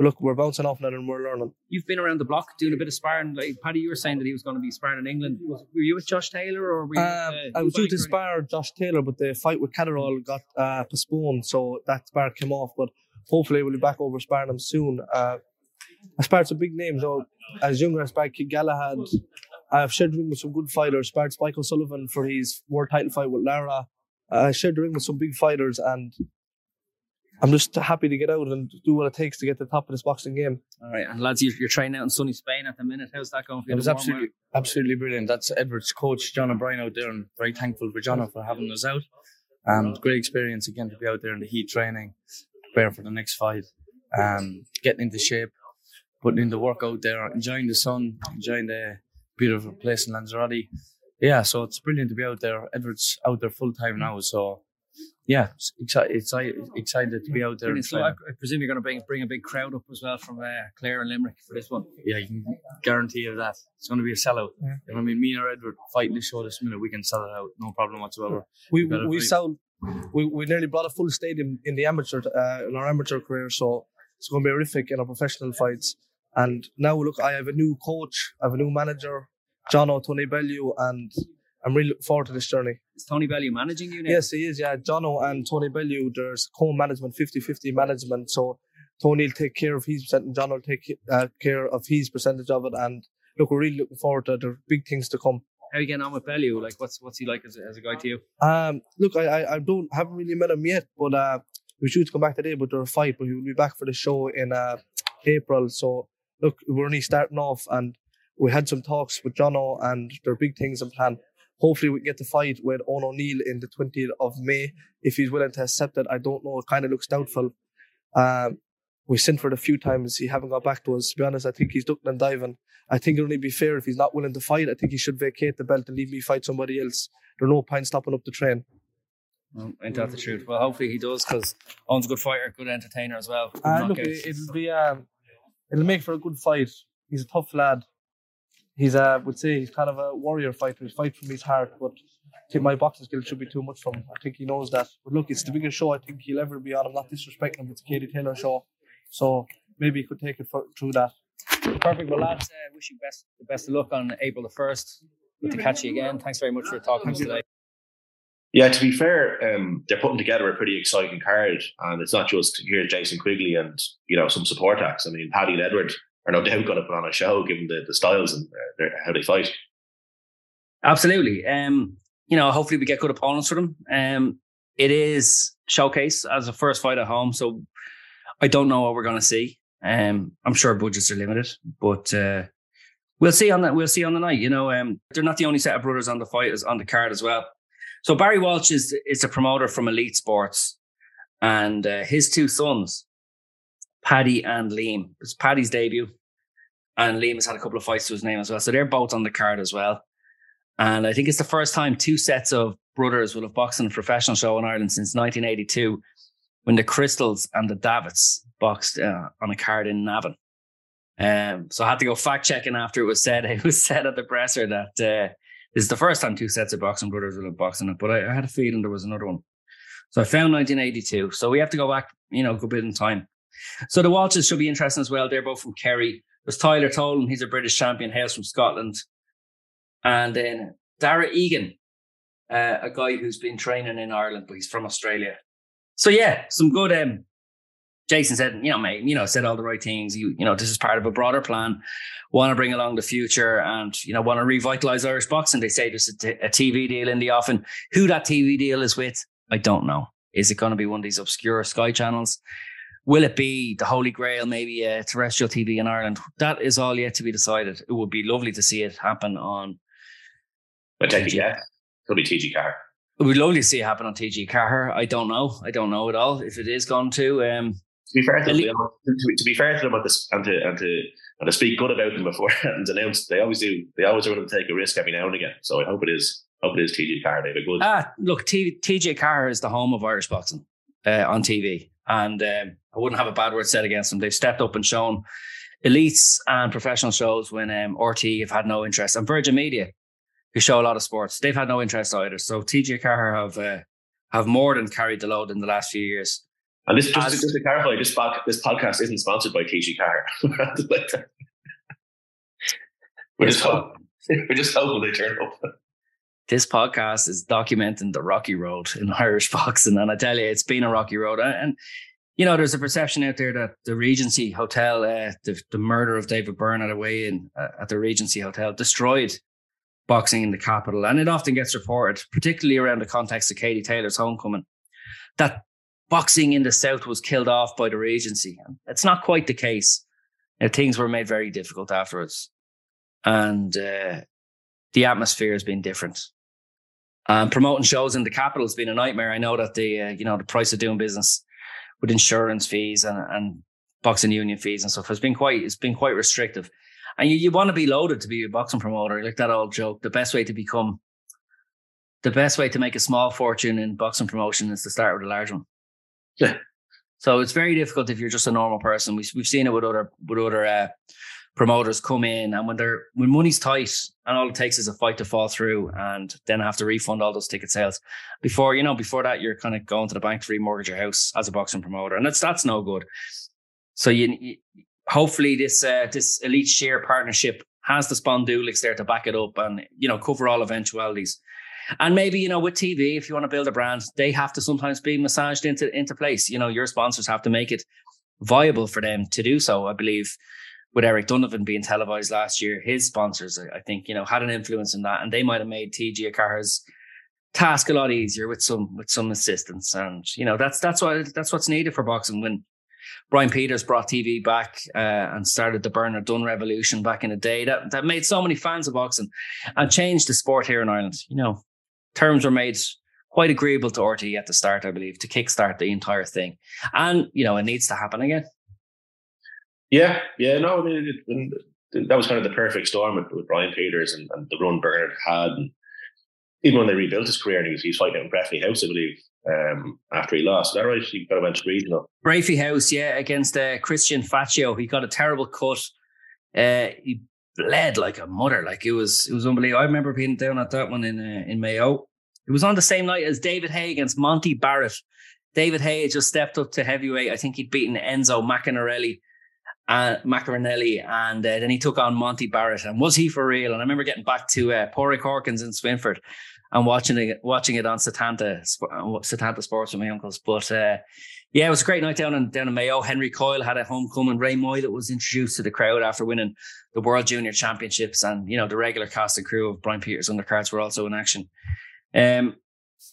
Look, we're bouncing off that and we're learning. You've been around the block doing a bit of sparring. Like Paddy, you were saying that he was going to be sparring in England. Was, were you with Josh Taylor or were you? Um, uh, I was due to spar Josh Taylor, but the fight with Catterall got uh, postponed, so that spar came off. But hopefully, we'll be back over sparring him soon. Uh, I sparred some big names. though. as younger, I sparred Kid Galahad. I've shared the ring with some good fighters. Sparred Spike O'Sullivan for his world title fight with Lara. I shared the ring with some big fighters, and I'm just happy to get out and do what it takes to get to the top of this boxing game. All right, and lads, you're, you're training out in sunny Spain at the minute. How's that going for you? It was absolutely, absolutely brilliant. That's Edward's coach, John O'Brien, out there, and very thankful for John for having us out. Um, great experience again to be out there in the heat training, preparing for the next fight, um, getting into shape, putting in the work out there, enjoying the sun, enjoying the beautiful place in Lanzarote. Yeah, so it's brilliant to be out there. Edward's out there full time now, so yeah, excited, excited, excited to be out there. Brilliant. So I. I presume you're going to bring bring a big crowd up as well from uh, Clare and Limerick for this one. Yeah, you can guarantee you that it's going to be a sellout. You know I mean? Me or Edward fighting the show this minute, we can sell it out, no problem whatsoever. We we fight. sold we, we nearly brought a full stadium in the amateur uh, in our amateur career, so it's going to be horrific in our professional fights. And now look, I have a new coach, I have a new manager, John O'Tony Bellew, and I'm really looking forward to this journey. Is Tony Bellew managing you now? Yes, he is. Yeah, Jono and Tony Bellew. There's co-management, 50-50 management. So Tony will take care of his percent, and John will take uh, care of his percentage of it. And look, we're really looking forward to the big things to come. How are you getting on with Bellew? Like, what's what's he like as, a- as a guy to you? Um, look, I, I, I don't haven't really met him yet, but uh, we should come back today. But they're a fight, but he will be back for the show in uh, April. So look, we're only starting off, and we had some talks with Jono, and there are big things in plan. Hopefully, we get the fight with Owen O'Neill in the 20th of May if he's willing to accept it. I don't know; it kind of looks doubtful. Um, we sent for it a few times. He haven't got back to us. To be honest, I think he's ducking and diving. I think it'll only be fair if he's not willing to fight. I think he should vacate the belt and leave me fight somebody else. There's no point stopping up the train. Well, ain't that the truth? Well, hopefully he does because Owen's a good fighter, good entertainer as well. Good Uh, look, it, it'll be um, it'll make for a good fight. He's a tough lad. He's uh, would say he's kind of a warrior fighter. He fights from his heart, but I think my boxing skills should be too much for him. I think he knows that. But look, it's the biggest show I think he'll ever be on. I'm not disrespecting him. It's a Katie Taylor show, so maybe he could take it for, through that. Perfect. Well, lads, uh, wish you best the best of luck on April the first. Good to catch you again. Thanks very much for talking to us today. Yeah, to be fair, um, they're putting together a pretty exciting card, and it's not just here's Jason Quigley and you know some support acts. I mean, Paddy and Edward are no doubt going to put on a show, given the, the styles and uh, how they fight. Absolutely. Um, you know, hopefully we get good opponents for them. Um, it is showcase as a first fight at home, so I don't know what we're going to see. Um, I'm sure budgets are limited, but uh, we'll see on that. We'll see on the night. You know, um, they're not the only set of brothers on the fight is on the card as well. So Barry Walsh is is a promoter from Elite Sports, and uh, his two sons, Paddy and Liam. It's Paddy's debut, and Liam has had a couple of fights to his name as well. So they're both on the card as well. And I think it's the first time two sets of brothers will have boxed in a professional show in Ireland since 1982, when the Crystals and the Davits boxed uh, on a card in Navan. Um, so I had to go fact checking after it was said. It was said at the presser that uh, this is the first time two sets of boxing brothers will have boxed in it, but I, I had a feeling there was another one. So I found 1982. So we have to go back, you know, a good bit in time. So the Walshes should be interesting as well. They're both from Kerry. There's Tyler Tolan. He's a British champion, hails from Scotland. And then Dara Egan, uh, a guy who's been training in Ireland, but he's from Australia. So yeah, some good. Um, Jason said, you know, mate, you know, said all the right things. You, you know, this is part of a broader plan. Want to bring along the future, and you know, want to revitalize Irish boxing. They say there's a, t- a TV deal in the offing. Who that TV deal is with, I don't know. Is it going to be one of these obscure Sky channels? Will it be the Holy Grail, maybe a terrestrial TV in Ireland? That is all yet to be decided. It would be lovely to see it happen on But take a guess. It'll be TG4. It would be lovely to see it happen on TG4. I don't know. I don't know at all if it is going to. Um, To be fair to them, to, to be fair to them, and to, and to and to and to speak good about them before and announce, they always do. They always are willing to take a risk every now and again. So I hope it is. Hope it is TG4. They have a good. ah, look, T- TG4 is the home of Irish boxing uh, on TV, and um, I wouldn't have a bad word said against them. They've stepped up and shown elites and professional shows when um, RTÉ have had no interest, and Virgin Media, who show a lot of sports, they've had no interest either. So TG4 have uh, have more than carried the load in the last few years. And this just, just to clarify, this, this podcast isn't sponsored by TG4. we're, just hoping, we're just hoping they turn up. This podcast is documenting the rocky road in Irish boxing, and I tell you, it's been a rocky road. And you know, there's a perception out there that the Regency Hotel, uh, the, the murder of David Byrne at a weigh-in uh, at the Regency Hotel, destroyed boxing in the capital, and it often gets reported, particularly around the context of Katie Taylor's homecoming, that boxing in the south was killed off by the Regency. And It's not quite the case. Know, things were made very difficult afterwards, and uh, the atmosphere has been different. Um, promoting shows in the capital has been a nightmare. I know that the uh, you know the price of doing business with insurance fees and, and boxing union fees and stuff has been quite it's been quite restrictive. And you, you want to be loaded to be a boxing promoter, like that old joke. The best way to become the best way to make a small fortune in boxing promotion is to start with a large one. Yeah. So it's very difficult if you're just a normal person. We, we've seen it with other with other uh, promoters come in, and when they're when money's tight, and all it takes is a fight to fall through, and then have to refund all those ticket sales. Before you know, before that, you're kind of going to the bank to remortgage your house as a boxing promoter, and that's that's no good. So you, you hopefully this uh, this elite share partnership has the spondulics there to back it up, and you know cover all eventualities. And maybe, you know, with TV, if you want to build a brand, they have to sometimes be massaged into, into place. You know, your sponsors have to make it viable for them to do so. I believe with Eric Donovan being televised last year, his sponsors, I think, you know, had an influence in that. And they might have made TG4's task a lot easier with some with some assistance. And, you know, that's that's what that's what's needed for boxing. When Brian Peters brought TV back uh, and started the Bernard Dunne revolution back in the day, that that made so many fans of boxing and changed the sport here in Ireland. You know, terms were made quite agreeable to RTÉ at the start, I believe, to kickstart the entire thing. And, you know, it needs to happen again. Yeah, yeah, no, I mean, it, it, that was kind of the perfect storm with, with Brian Peters and, and, the run Bernard had. And even when they rebuilt his career, and he was, he was fighting in Breaffy House, I believe, um, after he lost. Is that right? He got went to regional. Breaffy House, yeah, against uh, Christian Faccio. He got a terrible cut. Uh, he bled like a mother. Like it was, it was unbelievable. I remember being down at that one in uh, in Mayo. It was on the same night as David Haye against Monty Barrett. David Haye just stepped up to heavyweight. I think he'd beaten Enzo Maccarinelli, uh, Maccarinelli, and uh, then he took on Monty Barrett. And was he for real? And I remember getting back to uh, Porrick Hawkins in Swinford and watching it, watching it on Satanta, uh, Setanta Sports with my uncles. But uh, yeah, it was a great night down in down in Mayo. Henry Coyle had a homecoming. Ray Moylette was introduced to the crowd after winning the World Junior Championships, and you know the regular cast and crew of Brian Peters undercards were also in action. Um,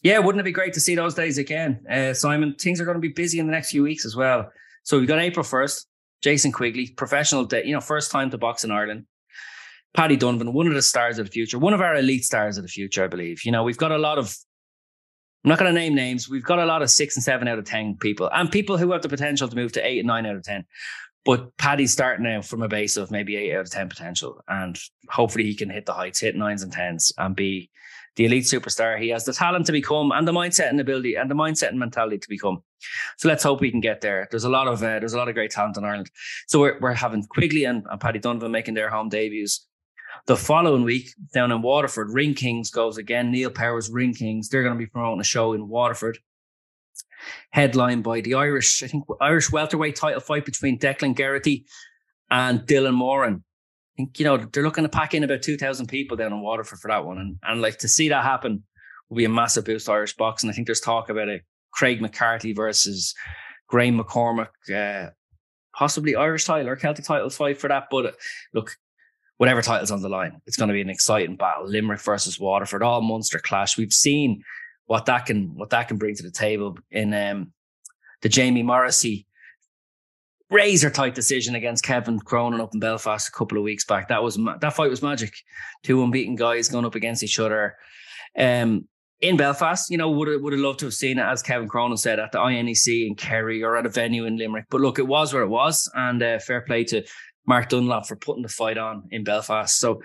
yeah, wouldn't it be great to see those days again, uh, Simon? Things are going to be busy in the next few weeks as well. So we've got April first. Jason Quigley, professional day, you know, first time to box in Ireland. Paddy Donovan, one of the stars of the future, one of our elite stars of the future, I believe. You know, we've got a lot of I'm not going to name names. We've got a lot of six and seven out of 10 people and people who have the potential to move to eight and nine out of 10. But Paddy's starting now from a base of maybe eight out of 10 potential. And hopefully he can hit the heights, hit nines and tens and be the elite superstar he has the talent to become and the mindset and ability and the mindset and mentality to become. So let's hope we can get there. There's a lot of uh, there's a lot of great talent in Ireland. So we're, we're having Quigley and, and Paddy Donovan making their home debuts. The following week, down in Waterford, Ring Kings goes again. Neil Powers, Ring Kings. They're going to be promoting a show in Waterford, headlined by the Irish, I think, Irish welterweight title fight between Declan Geraghty and Dylan Moran. I think, you know, they're looking to pack in about 2,000 people down in Waterford for that one. And, and like to see that happen will be a massive boost to Irish boxing. And I think there's talk about it. Craig McCarthy versus Graham McCormack, uh, possibly Irish title or Celtic title fight for that. But uh, look, whatever title's on the line. It's going to be an exciting battle. Limerick versus Waterford, all monster clash. We've seen what that can what that can bring to the table in um, the Jamie Morrissey razor tight decision against Kevin Cronin up in Belfast a couple of weeks back. That was that fight was magic. Two unbeaten guys going up against each other. Um, in Belfast, you know, would have, would have loved to have seen it, as Kevin Cronin said, at the INEC in Kerry or at a venue in Limerick. But look, it was where it was, and uh, fair play to Mark Dunlop for putting the fight on in Belfast. So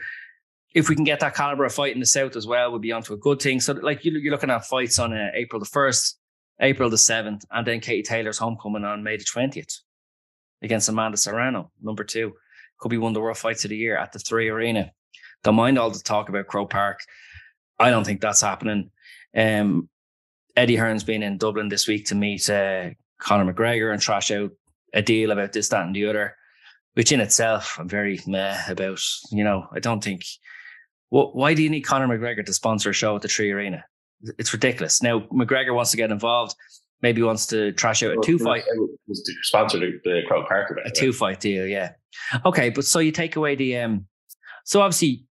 if we can get that caliber of fight in the south as well, we'll be onto a good thing. So like you're looking at fights on uh, April the first, April the seventh, and then Katie Taylor's homecoming on May the twentieth against Amanda Serrano, number two. Could be one of the worst fights of the year at the Three Arena. Don't mind all the talk about Croke Park. I don't think that's happening. Um, Eddie Hearn's been in Dublin this week to meet uh, Conor McGregor and trash out a deal about this, that, and the other, which in itself I'm very meh about. You know, I don't think. Why do you need Conor McGregor to sponsor a show at the Three Arena? It's ridiculous. Now McGregor wants to get involved. Maybe wants to trash out a two fight. Was to sponsor the, Croke Park event. A two fight deal, yeah. Okay, but so you take away the um. So obviously,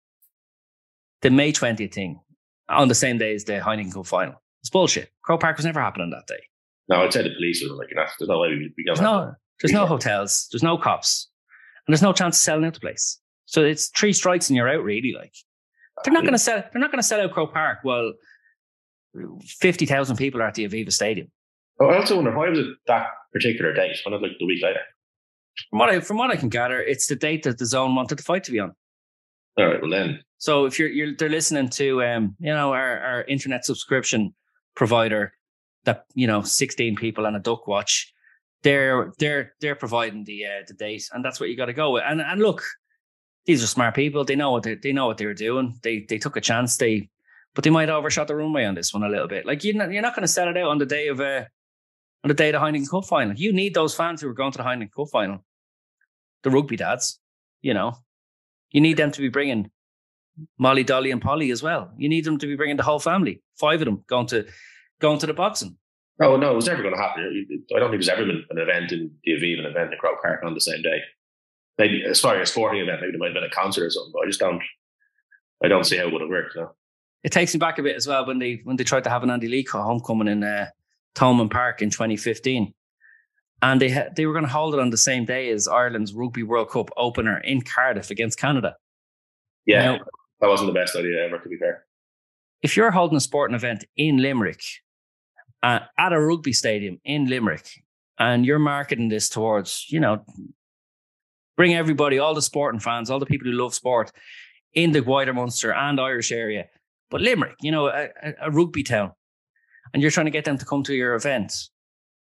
the May twentieth thing on the same day as the Heineken Cup final. It's bullshit. Croke Park was never happening that day. No, I'd say the police were like, there's no way we, we There's no, there's no hotels, there's no cops, and there's no chance of selling out the place. So it's three strikes and you're out. Really, like they're not going to sell. They're not going to sell out Croke Park. Well, fifty thousand people are at the Aviva Stadium. Oh, I also wonder why was it that particular date? Why not like the week later? From what I from what I can gather, it's the date that DAZN wanted the fight to be on. All right, well then. So if you're you're they're listening to um you know our our internet subscription provider that you know 16 people and a duck watch they're they're they're providing the uh, the date and that's what you got to go with and and look these are smart people they know what they, they know what they were doing they they took a chance they but they might overshot the runway on this one a little bit like you're not, you're not going to sell it out on the day of uh on the day of the Heineken Cup final you need those fans who are going to the Heineken Cup final the rugby dads you know you need them to be bringing Molly, Dolly, and Polly as well. You need them to be bringing the whole family, five of them going to going to the boxing. Oh no, it was never going to happen. I don't think there's ever been an event in the Aviva, an event in Croke Park on the same day. Maybe as far as a sporting event, maybe there might have been a concert or something, but I just don't. I don't see how it would have worked. No. It takes me back a bit as well when they when they tried to have an Andy Lee homecoming in uh, Thomond Park in 2015, and they ha- they were going to hold it on the same day as Ireland's Rugby World Cup opener in Cardiff against Canada. Yeah, now, that wasn't the best idea ever. To be fair, if you're holding a sporting event in Limerick uh, at a rugby stadium in Limerick, and you're marketing this towards, you know, bring everybody, all the sporting fans, all the people who love sport in the wider Munster and Irish area. But Limerick, you know, a, a rugby town, and you're trying to get them to come to your event.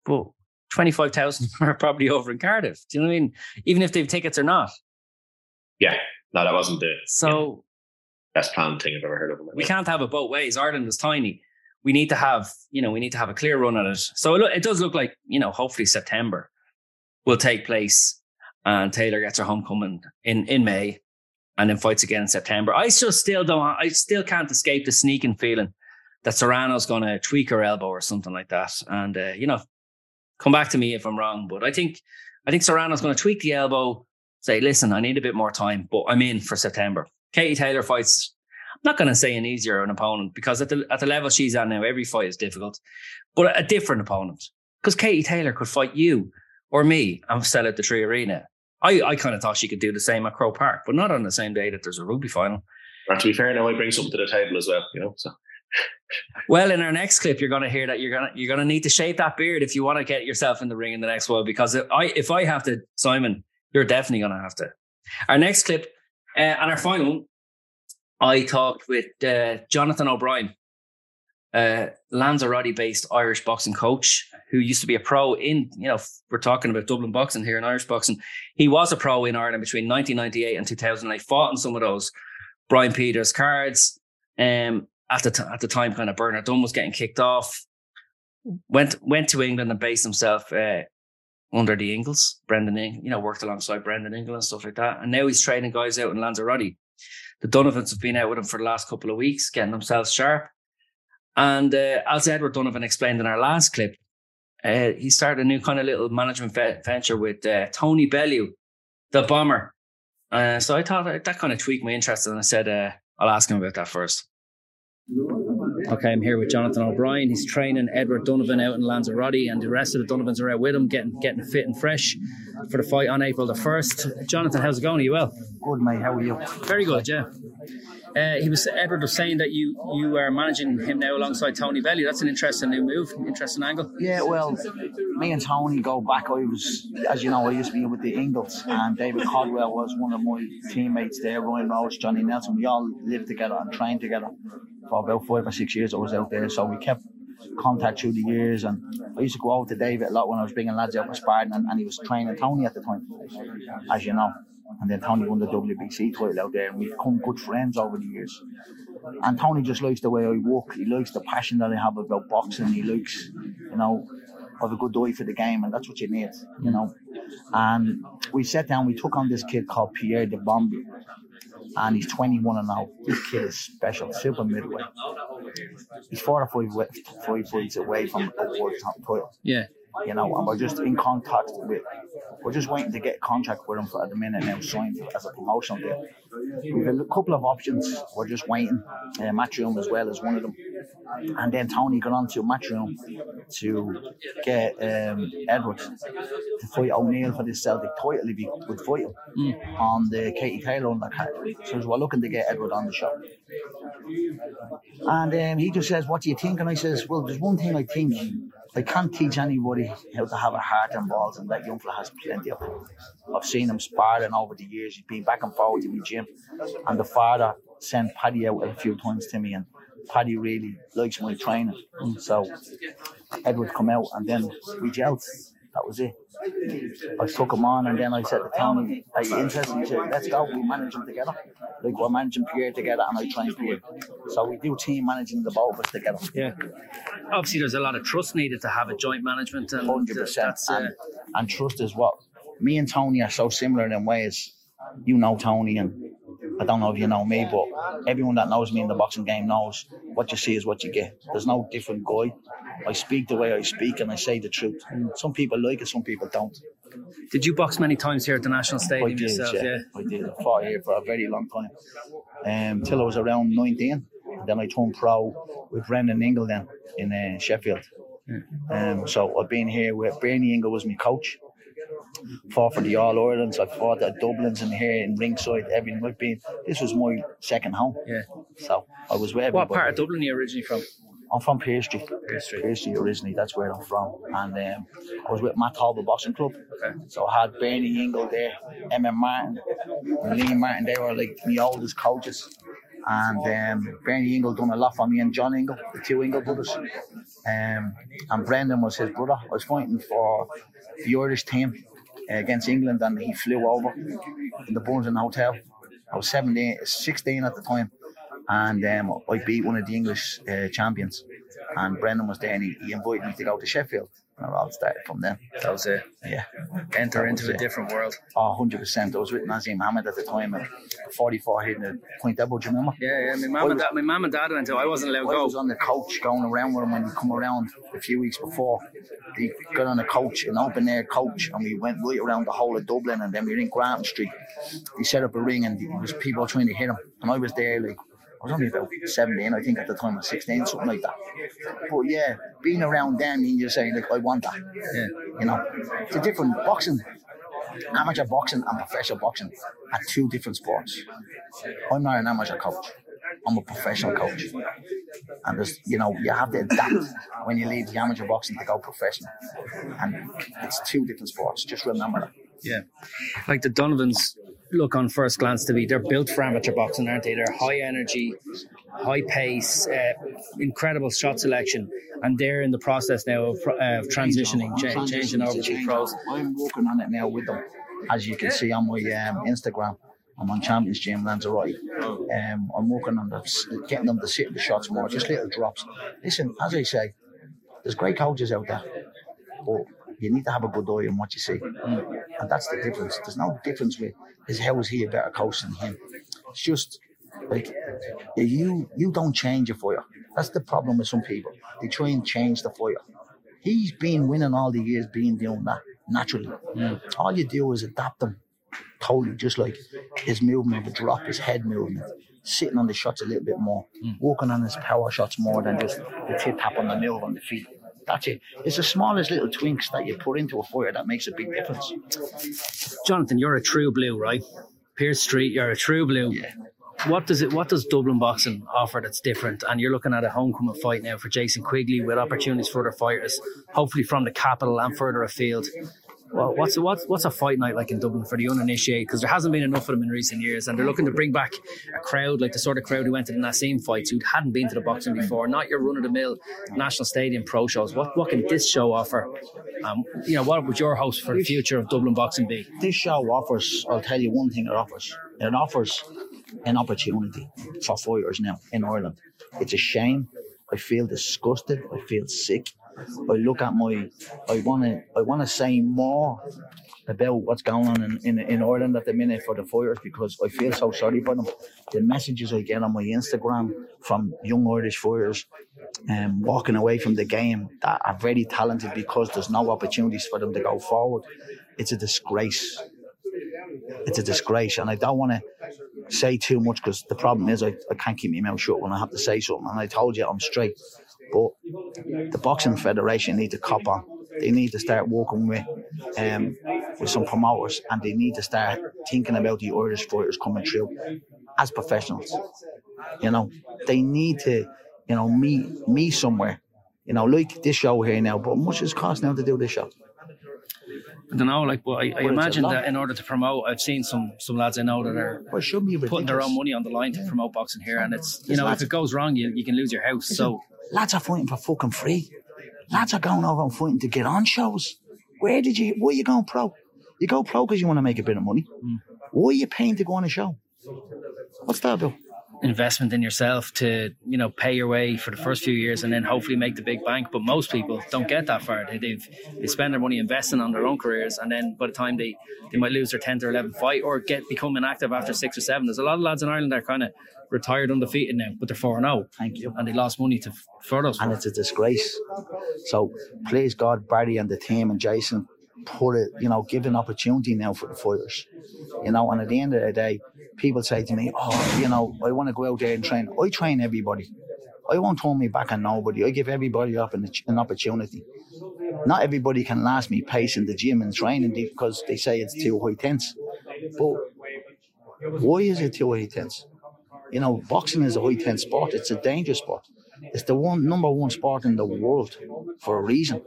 But 25,000 are probably over in Cardiff. Do you know what I mean? Even if they've tickets or not. Yeah. No, that wasn't the so best planned thing I've ever heard of. We can't have it both ways. Ireland is tiny we need to have, you know, we need to have a clear run at it. So it, it does look like, you know, hopefully September will take place and Taylor gets her homecoming in, in May and then fights again in September. I just still don't, I still can't escape the sneaking feeling that Serrano's going to tweak her elbow or something like that. And, uh, you know, come back to me if I'm wrong, but I think, I think Serrano's going to tweak the elbow, say, listen, I need a bit more time, but I'm in for September. Katie Taylor fights I'm not going to say an easier an opponent because at the at the level she's at now, every fight is difficult, but a different opponent. Because Katie Taylor could fight you or me and sell at the Three Arena. I, I kind of thought she could do the same at Croke Park, but not on the same day that there's a rugby final. And to be fair, now I bring something to the table as well, you know. So well, in our next clip, you're going to hear that you're going to you're going to need to shave that beard if you want to get yourself in the ring in the next one. Because if I if I have to, Simon, you're definitely going to have to. Our next clip uh, and our final I talked with uh, Jonathan O'Brien, uh, Lanzarote based Irish boxing coach who used to be a pro in, you know, we're talking about Dublin boxing here in Irish boxing. He was a pro in Ireland between 1998 and 2008, fought in some of those Brian Peters cards. Um, at the, t- at the time, kind of Bernard Dunne was getting kicked off. Went went to England and based himself uh, under the Ingles, Brendan Ingle, you know, worked alongside Brendan Ingle and stuff like that. And now he's training guys out in Lanzarote the Donovans have been out with him for the last couple of weeks, getting themselves sharp. And uh, as Edward Donovan explained in our last clip, uh, he started a new kind of little management venture with uh, Tony Bellew, the bomber. Uh, so I thought that kind of tweaked my interest, and I said uh, I'll ask him about that first. Okay, I'm here with Jonathan O'Brien. He's training Edward Donovan out in Lanzarote, and the rest of the Donovans are out with him, getting getting fit and fresh for the fight on April the first. Jonathan, how's it going? Are you well? Good, mate. How are you? Very good, yeah. Uh, he was Edward was saying that you you are managing him now alongside Tony Bellew. That's an interesting new move, interesting angle. Yeah, well, me and Tony go back. I was, as you know, I used to be with the Ingles, and David Coldwell was one of my teammates there. Ryan Rhodes, Johnny Nelson. We all lived together and trained together for about five or six years. I was out there, so we kept contact through the years. And I used to go out to David a lot when I was bringing lads out for sparring, and, and he was training Tony at the time, as you know. And then Tony won the WBC title out there, and we've become good friends over the years. And Tony just likes the way I walk. He likes the passion that I have about boxing. He likes, you know, have a good eye for the game, and that's what you need, you know. And we sat down, we took on this kid called Pierre de Bombi, and he's 21 and now. This kid is special, super midweight. He's four or five, five fights away from a world top title Yeah. You know, and we're just in contact with, we're just waiting to get a contract with him for at the minute now signed as a promotional deal. We've a couple of options, we're just waiting. Uh, Matchroom as well as one of them. And then Tony got on to Matchroom to get um, Edward to fight O'Neill for this Celtic title if he would fight him on the Katie Taylor undercard. So we're looking to get Edward on the show. And um, he just says, What do you think? And I says, Well, there's one thing I think. I can't teach anybody how to have a heart and balls, and that young fella has plenty of it. I've seen him sparring over the years. He's been back and forward to the gym. And the father sent Paddy out a few times to me, and Paddy really likes my training. So Edward come out, and then we gelled. That was it. I took him on, and then I said to Tony, "Are you interested?" He said, "Let's go. We manage them together. Like we're managing Pierre together, and I train Pierre. So we do team managing the both of us together." Yeah. Obviously, there's a lot of trust needed to have a joint management, and Hundred percent. that's uh, And, and trust is what me and Tony are so similar in ways. You know Tony, and I don't know if you know me, but everyone that knows me in the boxing game knows what you see is what you get. There's no different guy. I speak the way I speak, and I say the truth. Some people like it, some people don't. Did you box many times here at the National I Stadium did, yourself? yeah, I did. I fought here for a very long time, um, I was around 19. Then I turned pro with Brendan Ingle then in uh, Sheffield. Um, so I've been here with Bernie Ingle was my coach. Fought for the All Irelands. I fought at Dublin's and here in Ringside. Everything I've been. This was my second home. Yeah. So I was with What everybody. part of Dublin are you originally from? I'm from Pearse Street. Pearse Street. Originally, that's where I'm from. And um, I was with Matt Talbot Boxing Club. Okay. So I had Bernie Ingle there, Emma Martin, and Lee Martin. They were like the oldest coaches. And um, Bernie Ingle done a lot for me and John Ingle, the two Ingle brothers. Um, and Brendan was his brother. I was fighting for the Irish team against England and he flew over in the Burnston Hotel. I was 17, 16 at the time and um, I beat one of the English uh, champions. And Brendan was there, and he, he invited me to go to Sheffield. And it all started from then. That was it. Yeah, Enter That into a it. different world. oh, 100%. I was with Naseem Hamed at the time, and 44 hitting the point double. Do you remember? Yeah, yeah. My mum and dad, my mum and dad went to. I wasn't allowed to I was go. on the coach going around with him when he come around a few weeks before. He got on a coach, an open air coach, and we went right around the whole of Dublin, and then we were in Grafton Street. He set up a ring, and there was people trying to hit him, and I was there like. I was only about 17, I think, at the time, or 16, something like that. But yeah, being around them, means you just say, like, I want that. Yeah. You know, it's a different boxing. Amateur boxing and professional boxing are two different sports. I'm not an amateur coach. I'm a professional coach. And there's, you know, you have to adapt when you leave the amateur boxing to go professional. And it's two different sports. Just remember that. Yeah. Like the Donovans look on first glance to be, they're built for amateur boxing, aren't they? They're high energy, high pace, uh, incredible shot selection. And they're in the process now of, uh, of transitioning, cha- changing over to pros. I'm working on it now with them. As you can see on my um, Instagram, I'm on Champions Gym Lanzarote. Um, I'm working on the, getting them to sit in the shots more, just little drops. Listen, as I say, there's great coaches out there, but you need to have a good eye on what you see. And that's the difference. There's no difference with is how is he a better coach than him. It's just like you you don't change a fire. That's the problem with some people. They try and change the fire. He's been winning all the years, being doing that naturally. All you do is adapt them totally, just like his movement, the drop, his head movement, sitting on the shots a little bit more, hmm. working on his power shots more than just the tip tap on the move on the feet. That's it. It's the smallest little twinks that you put into a fire that makes a big difference. Jonathan, you're a true blue, right? Pearse Street, you're a true blue. Yeah. What does it? What does Dublin boxing offer that's different? And you're looking at a homecoming fight now for Jason Quigley with opportunities for other fighters, hopefully from the capital and further afield. Well, what's a, what's what's a fight night like in Dublin for the uninitiated? Because there hasn't been enough of them in recent years, and they're looking to bring back a crowd like the sort of crowd who went to the Naseem fights, who hadn't been to the boxing before, not your run of the mill national stadium pro shows. What what can this show offer? Um, you know, what would your hopes for the future of Dublin boxing be? This show offers, I'll tell you one thing it offers. It offers an opportunity for fighters now in Ireland. It's a shame. I feel disgusted. I feel sick I look at my, I want to, I want to say more about what's going on in, in, in Ireland at the minute for the fighters because I feel so sorry for them. The messages I get on my Instagram from young Irish fighters um, walking away from the game that are very talented because there's no opportunities for them to go forward. It's a disgrace. It's a disgrace, and I don't want to say too much because the problem is I, I can't keep my mouth shut when I have to say something. And I told you I'm straight, but the boxing federation need to cop on. They need to start working with um, with some promoters, and they need to start thinking about the Irish fighters coming through as professionals. You know, they need to, you know, meet me somewhere. You know, like this show here now. But much it cost now to do this show? I don't know, like, but I, I Well, it's a imagine that in order to promote, I've seen some some lads I know that are Well, putting their own money on the line to promote boxing here, and it's you know if it goes wrong, you you can lose your house. So Lads are fighting for fucking free. Lads are going over and fighting to get on shows. Where did you? Why are you going pro? You go pro because you want to make a bit of money. Mm. Why are you paying to go on a show? What's that about? Investment in yourself to you know pay your way for the first few years and then hopefully make the big bank. But most people don't get that far. They they've, they spend their money investing on their own careers, and then by the time they they might lose their tenth or eleventh fight or get become inactive after six or seven. There's a lot of lads in Ireland that are kind of retired undefeated now, but they're four and zero. Thank you. and they lost money to for those. and it's a disgrace. So please God, Barry and the team and Jason put it, you know, give an opportunity now for the fighters. You know, and at the end of the day, people say to me, Oh, you know, I want to go out there and train. I train everybody. I won't turn me back on nobody. I give everybody up an, an opportunity. Not everybody can last me pace in the gym and training because they say it's too high tense. But why is it too high tense? You know, boxing is a high tense sport. It's a dangerous sport. It's the one number one sport in the world for a reason.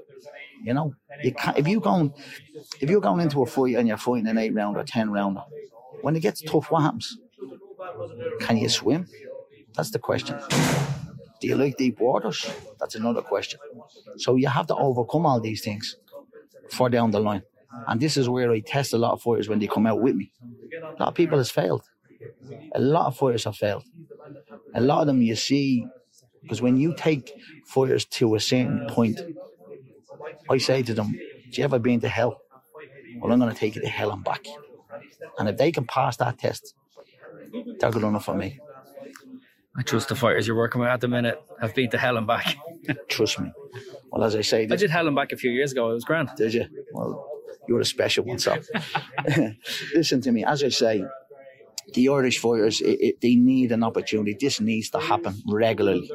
You know, you can't, if you going if you're going into a fight and you're fighting an eight round or ten rounder, when it gets tough, what happens? Can you swim? That's the question. Do you like deep waters? That's another question. So you have to overcome all these things for down the line. And this is where I test a lot of fighters when they come out with me. A lot of people has failed. A lot of fighters have failed. A lot of them you see, because when you take fighters to a certain point, I say to them, "Do you ever been to hell? Well, I'm going to take you to hell and back." And if they can pass that test, they're good enough for me. I trust the fighters you're working with at the minute have beat the hell and back. Trust me. Well, as I say, I did hell and back a few years ago. It was grand. Did you? Well, you're a special one, so. Listen to me. As I say, the Irish fighters, it, it, they need an opportunity. This needs to happen regularly.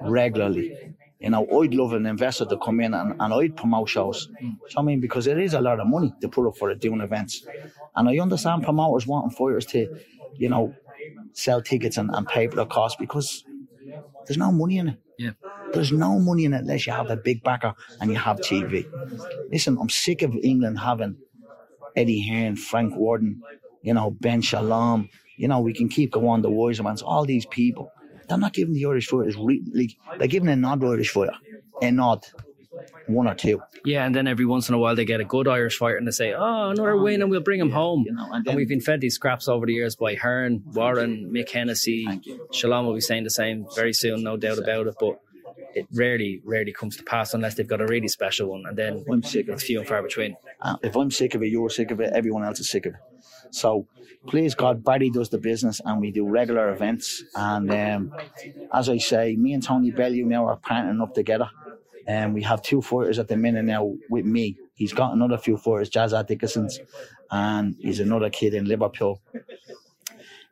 Regularly. You know, I'd love an investor to come in and, and I'd promote shows. Mm. You what I mean? Because it is a lot of money to put up for it doing events. And I understand promoters wanting fighters to, you know, sell tickets and, and pay for the cost because there's no money in it. Yeah. There's no money in it unless you have a big backer and you have TV. Listen, I'm sick of England having Eddie Hearn, Frank Warren, you know, Ben Shalom. You know, we can keep going, the Wisermans, all these people. They're not giving the Irish fighters, re- like, they're giving a nod Irish fighter, a nod, one or two. Yeah, and then every once in a while they get a good Irish fighter and they say, "Oh, another win, and we'll bring him home." You know, and and, we've been fed these scraps over the years by Hearn, Warren, Mick Hennessy. Shalom will be saying the same very soon, no doubt about it. But it rarely, rarely comes to pass unless they've got a really special one, and then I'm sick of it's few and far between. Uh, if I'm sick of it, you're sick of it, everyone else is sick of it. So, please God, Barry does the business and we do regular events. And um, as I say, me and Tony Bellew now are partnering up together. And we have two fighters at the minute now with me. He's got another few fighters, Jazza Dickinson's, and he's another kid in Liverpool.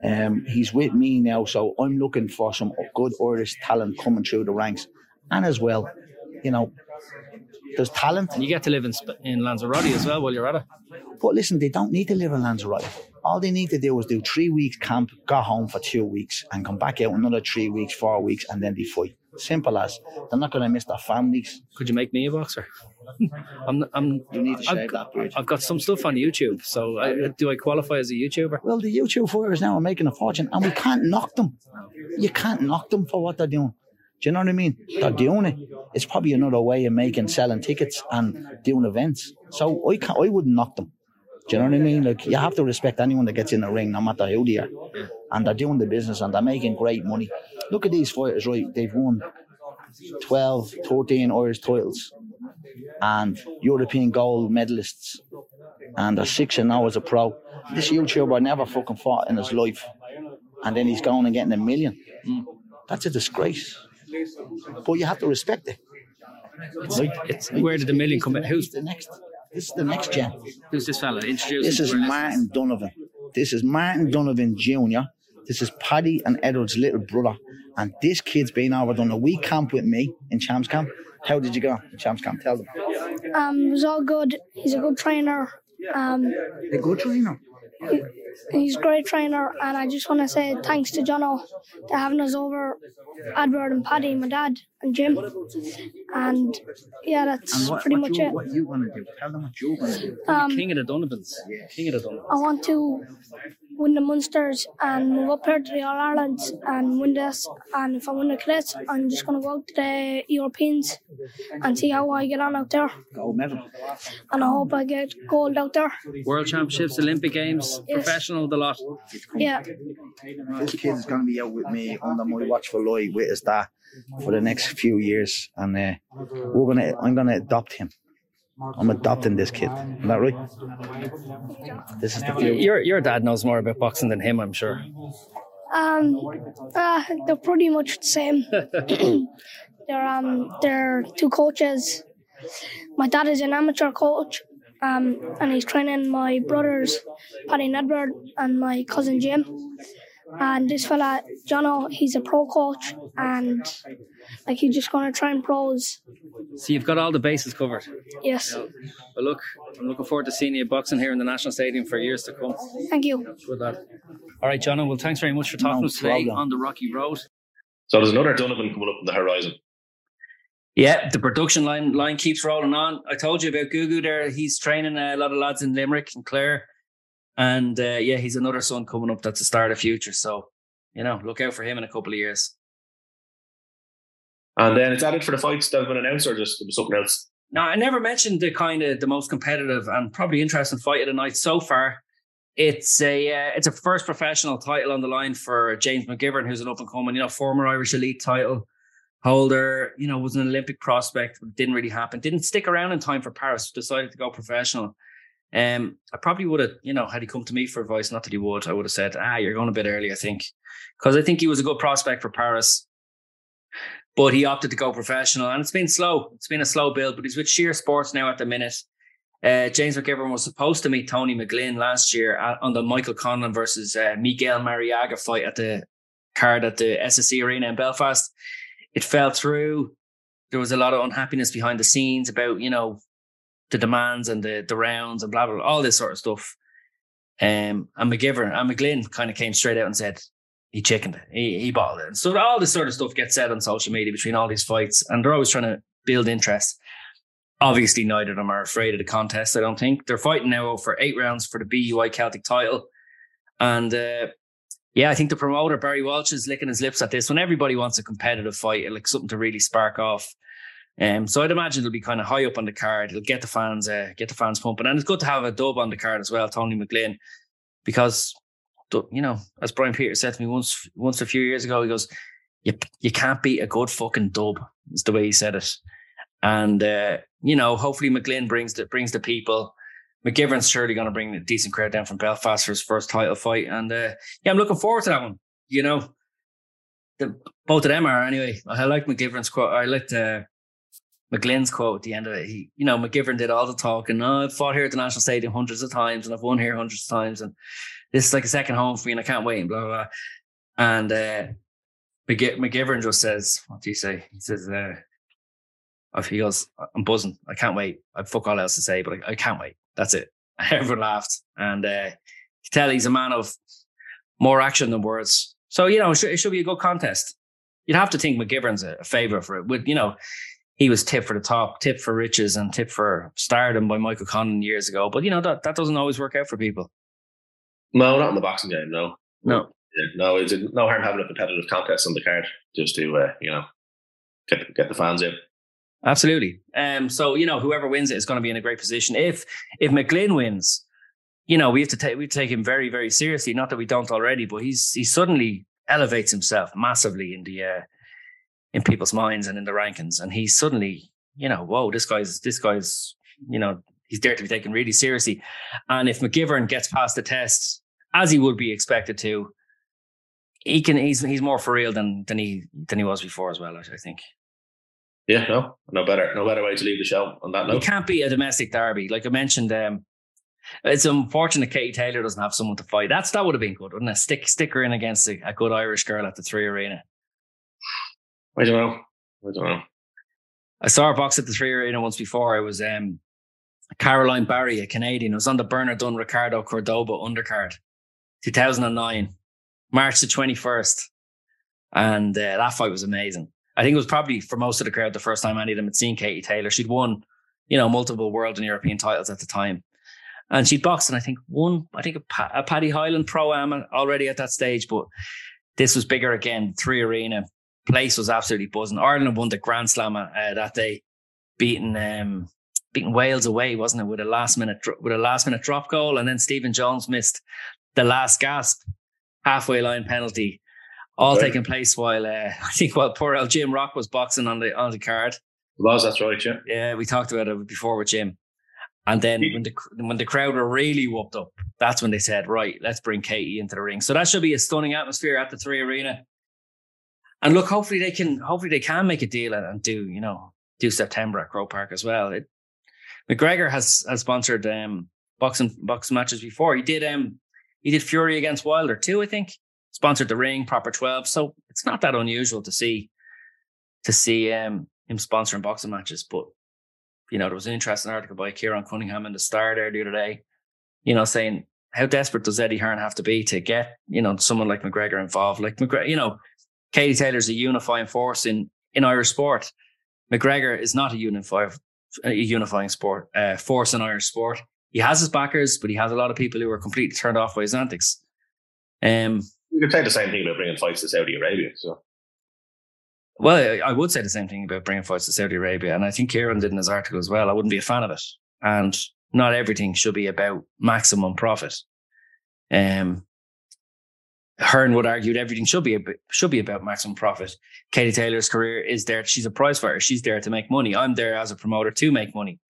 Um, he's with me now, so I'm looking for some good Irish talent coming through the ranks. And as well, you know, there's talent. And you get to live in in Lanzarote as well while you're at it. But listen, they don't need to live in Lanzarote. All they need to do is do three weeks camp, go home for two weeks, and come back out another three weeks, four weeks, and then they fight. Simple as. They're not going to miss their families. Could you make me a boxer? I'm, I'm, You need to I've shave got, that beard. I've got some stuff on YouTube. So I, do I qualify as a YouTuber? Well, the YouTube fighters now are making a fortune, and we can't knock them. You can't knock them for what they're doing. Do you know what I mean? They're doing it. It's probably another way of making selling tickets and doing events. So I can't, I wouldn't knock them. Do you know what I mean? Like you have to respect anyone that gets in the ring, no matter who they are, and they're doing the business and they're making great money. Look at these fighters, right? They've won 12, 13 Irish titles and European gold medalists. And a six and now as a pro. This YouTuber never fucking fought in his life. And then he's going and getting a million. Hmm. That's a disgrace. But you have to respect it. It's, it's, where did the million come in? Who's the next? This is the next gen. Who's this fella? Introduce This is Martin Donovan. This is Martin Donovan Jr. This is Paddy and Edward's little brother. And this kid's been over done a week camp with me in Champs Camp. How did you go in Champs Camp? Tell them. Um, it was all good. He's a good trainer. Um, A good trainer. He's a great trainer, and I just want to say thanks to Jono for having us over, Edward and Paddy, my dad, and Jim. And yeah, that's And what, pretty what much you, it. What you want to do? Tell them what you're going to do. Um, King of the Donovans. King of the Donovans. I want to win the Munsters and move up here to the All Irelands and win this. And if I win the cadets, I'm just going to go out to the Europeans and see how I get on out there. Gold medal. And I hope I get gold out there. World Championships, Olympic Games, Yes. professional, the lot. Yeah. This kid is going to be out with me under my watchful eye with his dad for the next few years, and uh, we're gonna. I'm gonna adopt him. I'm adopting this kid. Is that right? This is the future. Your your dad knows more about boxing than him, I'm sure. Um, uh, they're pretty much the same. they're um, they're two coaches. My dad is an amateur coach, um, and he's training my brothers, Paddy and Edward, and my cousin Jim. And this fella, Jono, he's a pro coach, and like he's just gonna train pros. So you've got all the bases covered. Yes, Well, look, I'm looking forward to seeing you boxing here in the National Stadium for years to come. thank you. Good lad. All right, John. Well, thanks very much for talking No to us today problem. on the Rocky Road. So there's another Donovan coming up on the horizon. Yeah, the production line line keeps rolling on. I told you about Gugu there. He's training a lot of lads in Limerick and Clare, and uh, yeah, he's another son coming up. That's a start of future. So, you know, look out for him in a couple of years. And then it's added for the fights that have been announced, or just something else. Now, I never mentioned the kind of the most competitive and probably interesting fight of the night so far. It's a uh, it's a first professional title on the line for James McGivern, who's an up and coming, you know, former Irish elite title holder. You know, was an Olympic prospect, but didn't really happen. Didn't stick around in time for Paris. Decided to go professional. Um, I probably would have, you know, had he come to me for advice, not that he would, I would have said, ah, you're going a bit early, I think, because I think he was a good prospect for Paris but he opted to go professional and it's been slow. It's been a slow build, but he's with Sheer Sports now at the minute. Uh, James McGivern was supposed to meet Tony McGlynn last year at, on the Michael Conlan versus uh, Miguel Marriaga fight at the card at the SSE Arena in Belfast. It fell through. There was a lot of unhappiness behind the scenes about, you know, the demands and the, the rounds and blah, blah, blah, all this sort of stuff. Um, and McGivern and McGlynn kind of came straight out and said, he chickened. He, he bottled it. So all this sort of stuff gets said on social media between all these fights, and they're always trying to build interest. Obviously, neither of them are afraid of the contest. I don't think they're fighting now for eight rounds for the BUI Celtic title, and uh, yeah, I think the promoter Barry Walsh is licking his lips at this. When everybody wants a competitive fight, like something to really spark off. Um, so I'd imagine it'll be kind of high up on the card. It'll get the fans, uh, get the fans pumping, and it's good to have a dub on the card as well, Tony McGlynn, because you know, as Brian Peters said to me once, once a few years ago, he goes, "You you can't beat a good fucking dub." Is the way he said it, and uh, you know, hopefully McGlynn brings the brings the people. McGivern's surely going to bring a decent crowd down from Belfast for his first title fight, and uh, yeah, I'm looking forward to that one. You know, the, both of them are anyway. I like McGivern's quote. I liked uh, McGlynn's quote at the end of it. He, you know, McGivern did all the talking. Oh, I've fought here at the National Stadium hundreds of times, and I've won here hundreds of times, and this is like a second home for me, and I can't wait, and blah blah. blah. And uh, McG- McGivern just says, "What do you say?" He says, uh, he goes, I'm buzzing. I can't wait. I've fuck all else to say, but I, I can't wait. That's it." Everyone laughed, and uh, you tell he's a man of more action than words. So you know, it should, it should be a good contest. You'd have to think McGivern's a, a favourite for it. With you know, he was tipped for the top, tipped for riches, and tipped for stardom by Michael Conlan years ago. But you know that that doesn't always work out for people. No, not in the boxing game. No, No. Yeah, no, it's no harm having a competitive contest on the card just to uh, you know get get the fans in. Absolutely. Um. So you know, whoever wins it is going to be in a great position. If if McGlynn wins, you know, we have to take we take him very very seriously. Not that we don't already, but he's he suddenly elevates himself massively in the uh, in people's minds and in the rankings. And he's suddenly, you know, whoa, this guy's this guy's, you know, he's there to be taken really seriously. And if McGivern gets past the test, as he would be expected to, he can he's he's more for real than than he than he was before as well. I, I think. Yeah, no, no better, no better way to leave the show on that note. It can't be a domestic derby, like I mentioned. Um, it's unfortunate Katie Taylor doesn't have someone to fight. That's that would have been good, wouldn't it? Stick stick her in against a, a good Irish girl at the Three Arena. I don't know. I don't know. I saw her box at the Three Arena once before. It was um, Caroline Barry, a Canadian. It was on the Bernard Dunne Ricardo Cordoba undercard, 2009, March the 21st. And uh, that fight was amazing. I think it was probably for most of the crowd the first time any of them had seen Katie Taylor. She'd won, you know, multiple world and European titles at the time. And she'd boxed and I think won, I think a, a Paddy Highland Pro Am already at that stage, but this was bigger again, three arena. Place was absolutely buzzing. Ireland won the Grand Slam uh, that day, beating um, beating Wales away, wasn't it, with a last minute with a last minute drop goal, and then Stephen Jones missed the last gasp halfway line penalty all taking place while uh, I think while poor old Jim Rock was boxing on the on the card. Was that's right? Yeah. Yeah, we talked about it before with Jim. And then when the when the crowd were really whooped up, that's when they said, "Right, let's bring Katie into the ring." So that should be a stunning atmosphere at the Three Arena. And look, hopefully they can hopefully they can make a deal and do you know do September at Croke Park as well. It, McGregor has has sponsored um, boxing boxing matches before. He did um he did Fury against Wilder too, I think sponsored the ring, proper 12. So it's not that unusual to see to see um, him sponsoring boxing matches. But you know, there was an interesting article by Kieran Cunningham in the Star there the other day, you know, saying how desperate does Eddie Hearn have to be to get, you know, someone like McGregor involved? Like McGregor, you know, Katie Taylor's a unifying force in in Irish sport. McGregor is not a unifying a unifying sport uh, force in Irish sport. He has his backers, but he has a lot of people who are completely turned off by his antics. Um, you could say the same thing about bringing fights to Saudi Arabia. So, well, I would say the same thing about bringing fights to Saudi Arabia, and I think Kieran did in his article as well. I wouldn't be a fan of it, and not everything should be about maximum profit. Um, Hearn would argue that everything should be about, should be about maximum profit. Katie Taylor's career is there; she's a prize fighter. She's there to make money. I'm there as a promoter to make money,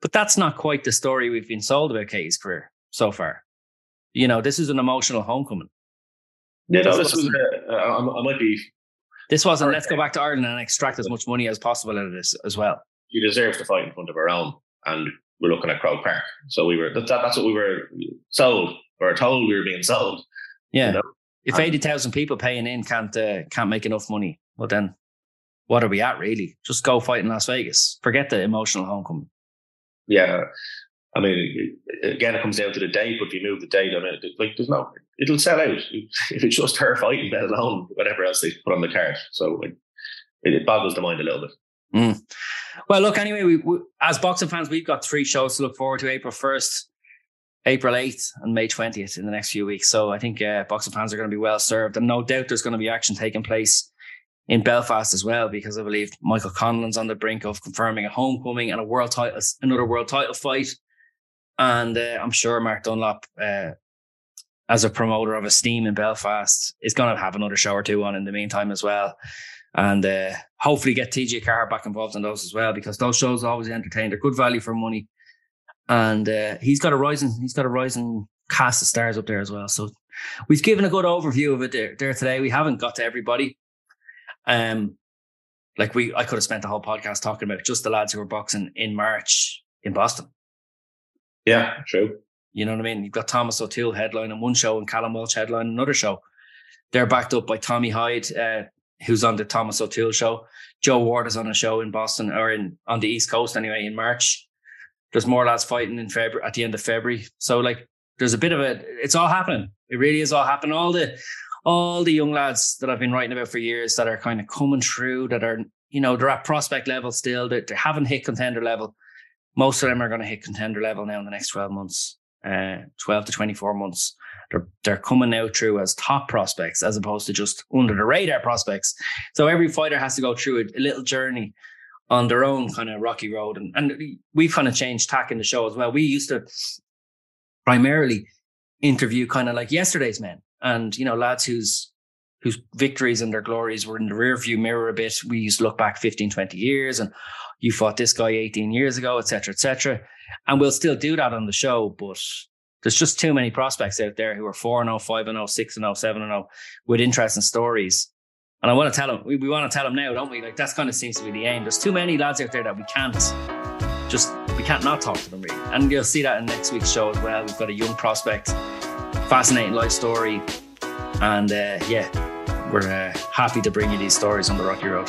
but that's not quite the story we've been sold about Katie's career so far. You know, this is an emotional homecoming. Yeah, no, this, was. Uh, I, I might be. This wasn't. Let's go back to Ireland and extract as much money as possible out of this as well. She deserves to fight in front of her own, and we're looking at Croke Park. So we were. That, that's what we were sold or told we were being sold. Yeah. You know? If eighty thousand people paying in can't uh, can't make enough money, well then, what are we at really? Just go fight in Las Vegas. Forget the emotional homecoming. Yeah, I mean, again, it comes down to the date. But if you move the date, I mean, like there's no, it'll sell out if it's just her fighting, let alone whatever else they put on the card. So it, it boggles the mind a little bit. Mm. Well, look, anyway, we, we, as boxing fans, we've got three shows to look forward to: April first, April eighth, and May twentieth in the next few weeks. So I think uh, boxing fans are going to be well served, and no doubt there's going to be action taking place in Belfast as well, because I believe Michael Conlan's on the brink of confirming a homecoming and a world title, another world title fight. And uh, I'm sure Mark Dunlop, uh, as a promoter of Esteem in Belfast, is going to have another show or two on in the meantime as well. And uh, hopefully get TJ Carr back involved in those as well, because those shows always entertain. They're good value for money. And uh, he's got a rising, he's got a rising cast of stars up there as well. So we've given a good overview of it there, there today. We haven't got to everybody. Um, like we, I could have spent the whole podcast talking about just the lads who were boxing in March in Boston. Yeah, true. You know what I mean? You've got Thomas O'Toole headline on one show and Callum Walsh headline another show. They're backed up by Tommy Hyde, uh, who's on the Thomas O'Toole show. Joe Ward is on a show in Boston or in on the East Coast anyway in March. There's more lads fighting in February at the end of February. So like there's a bit of a it's all happening. It really is all happening. All the all the young lads that I've been writing about for years that are kind of coming through, that are, you know, they're at prospect level still, that they haven't hit contender level most of them are going to hit contender level now in the next 12 months, uh, 12 to 24 months. They're, they're coming now through as top prospects as opposed to just under the radar prospects. So every fighter has to go through a, a little journey on their own kind of rocky road. And, and we've kind of changed tack in the show as well. We used to primarily interview kind of like yesterday's men and, you know, lads whose whose victories and their glories were in the rear view mirror a bit. We used to look back 15, 20 years and you fought this guy 18 years ago, etc., etc. And we'll still do that on the show, but there's just too many prospects out there who are 4 0, 5 0, 6 0, 7 0 with interesting stories. And I want to tell them, we, we want to tell them now, don't we? Like that's kind of seems to be the aim. There's too many lads out there that we can't just, we can't not talk to them really. And you'll see that in next week's show as well. We've got a young prospect, fascinating life story. And uh, yeah, we're uh, happy to bring you these stories on the Rocky Road.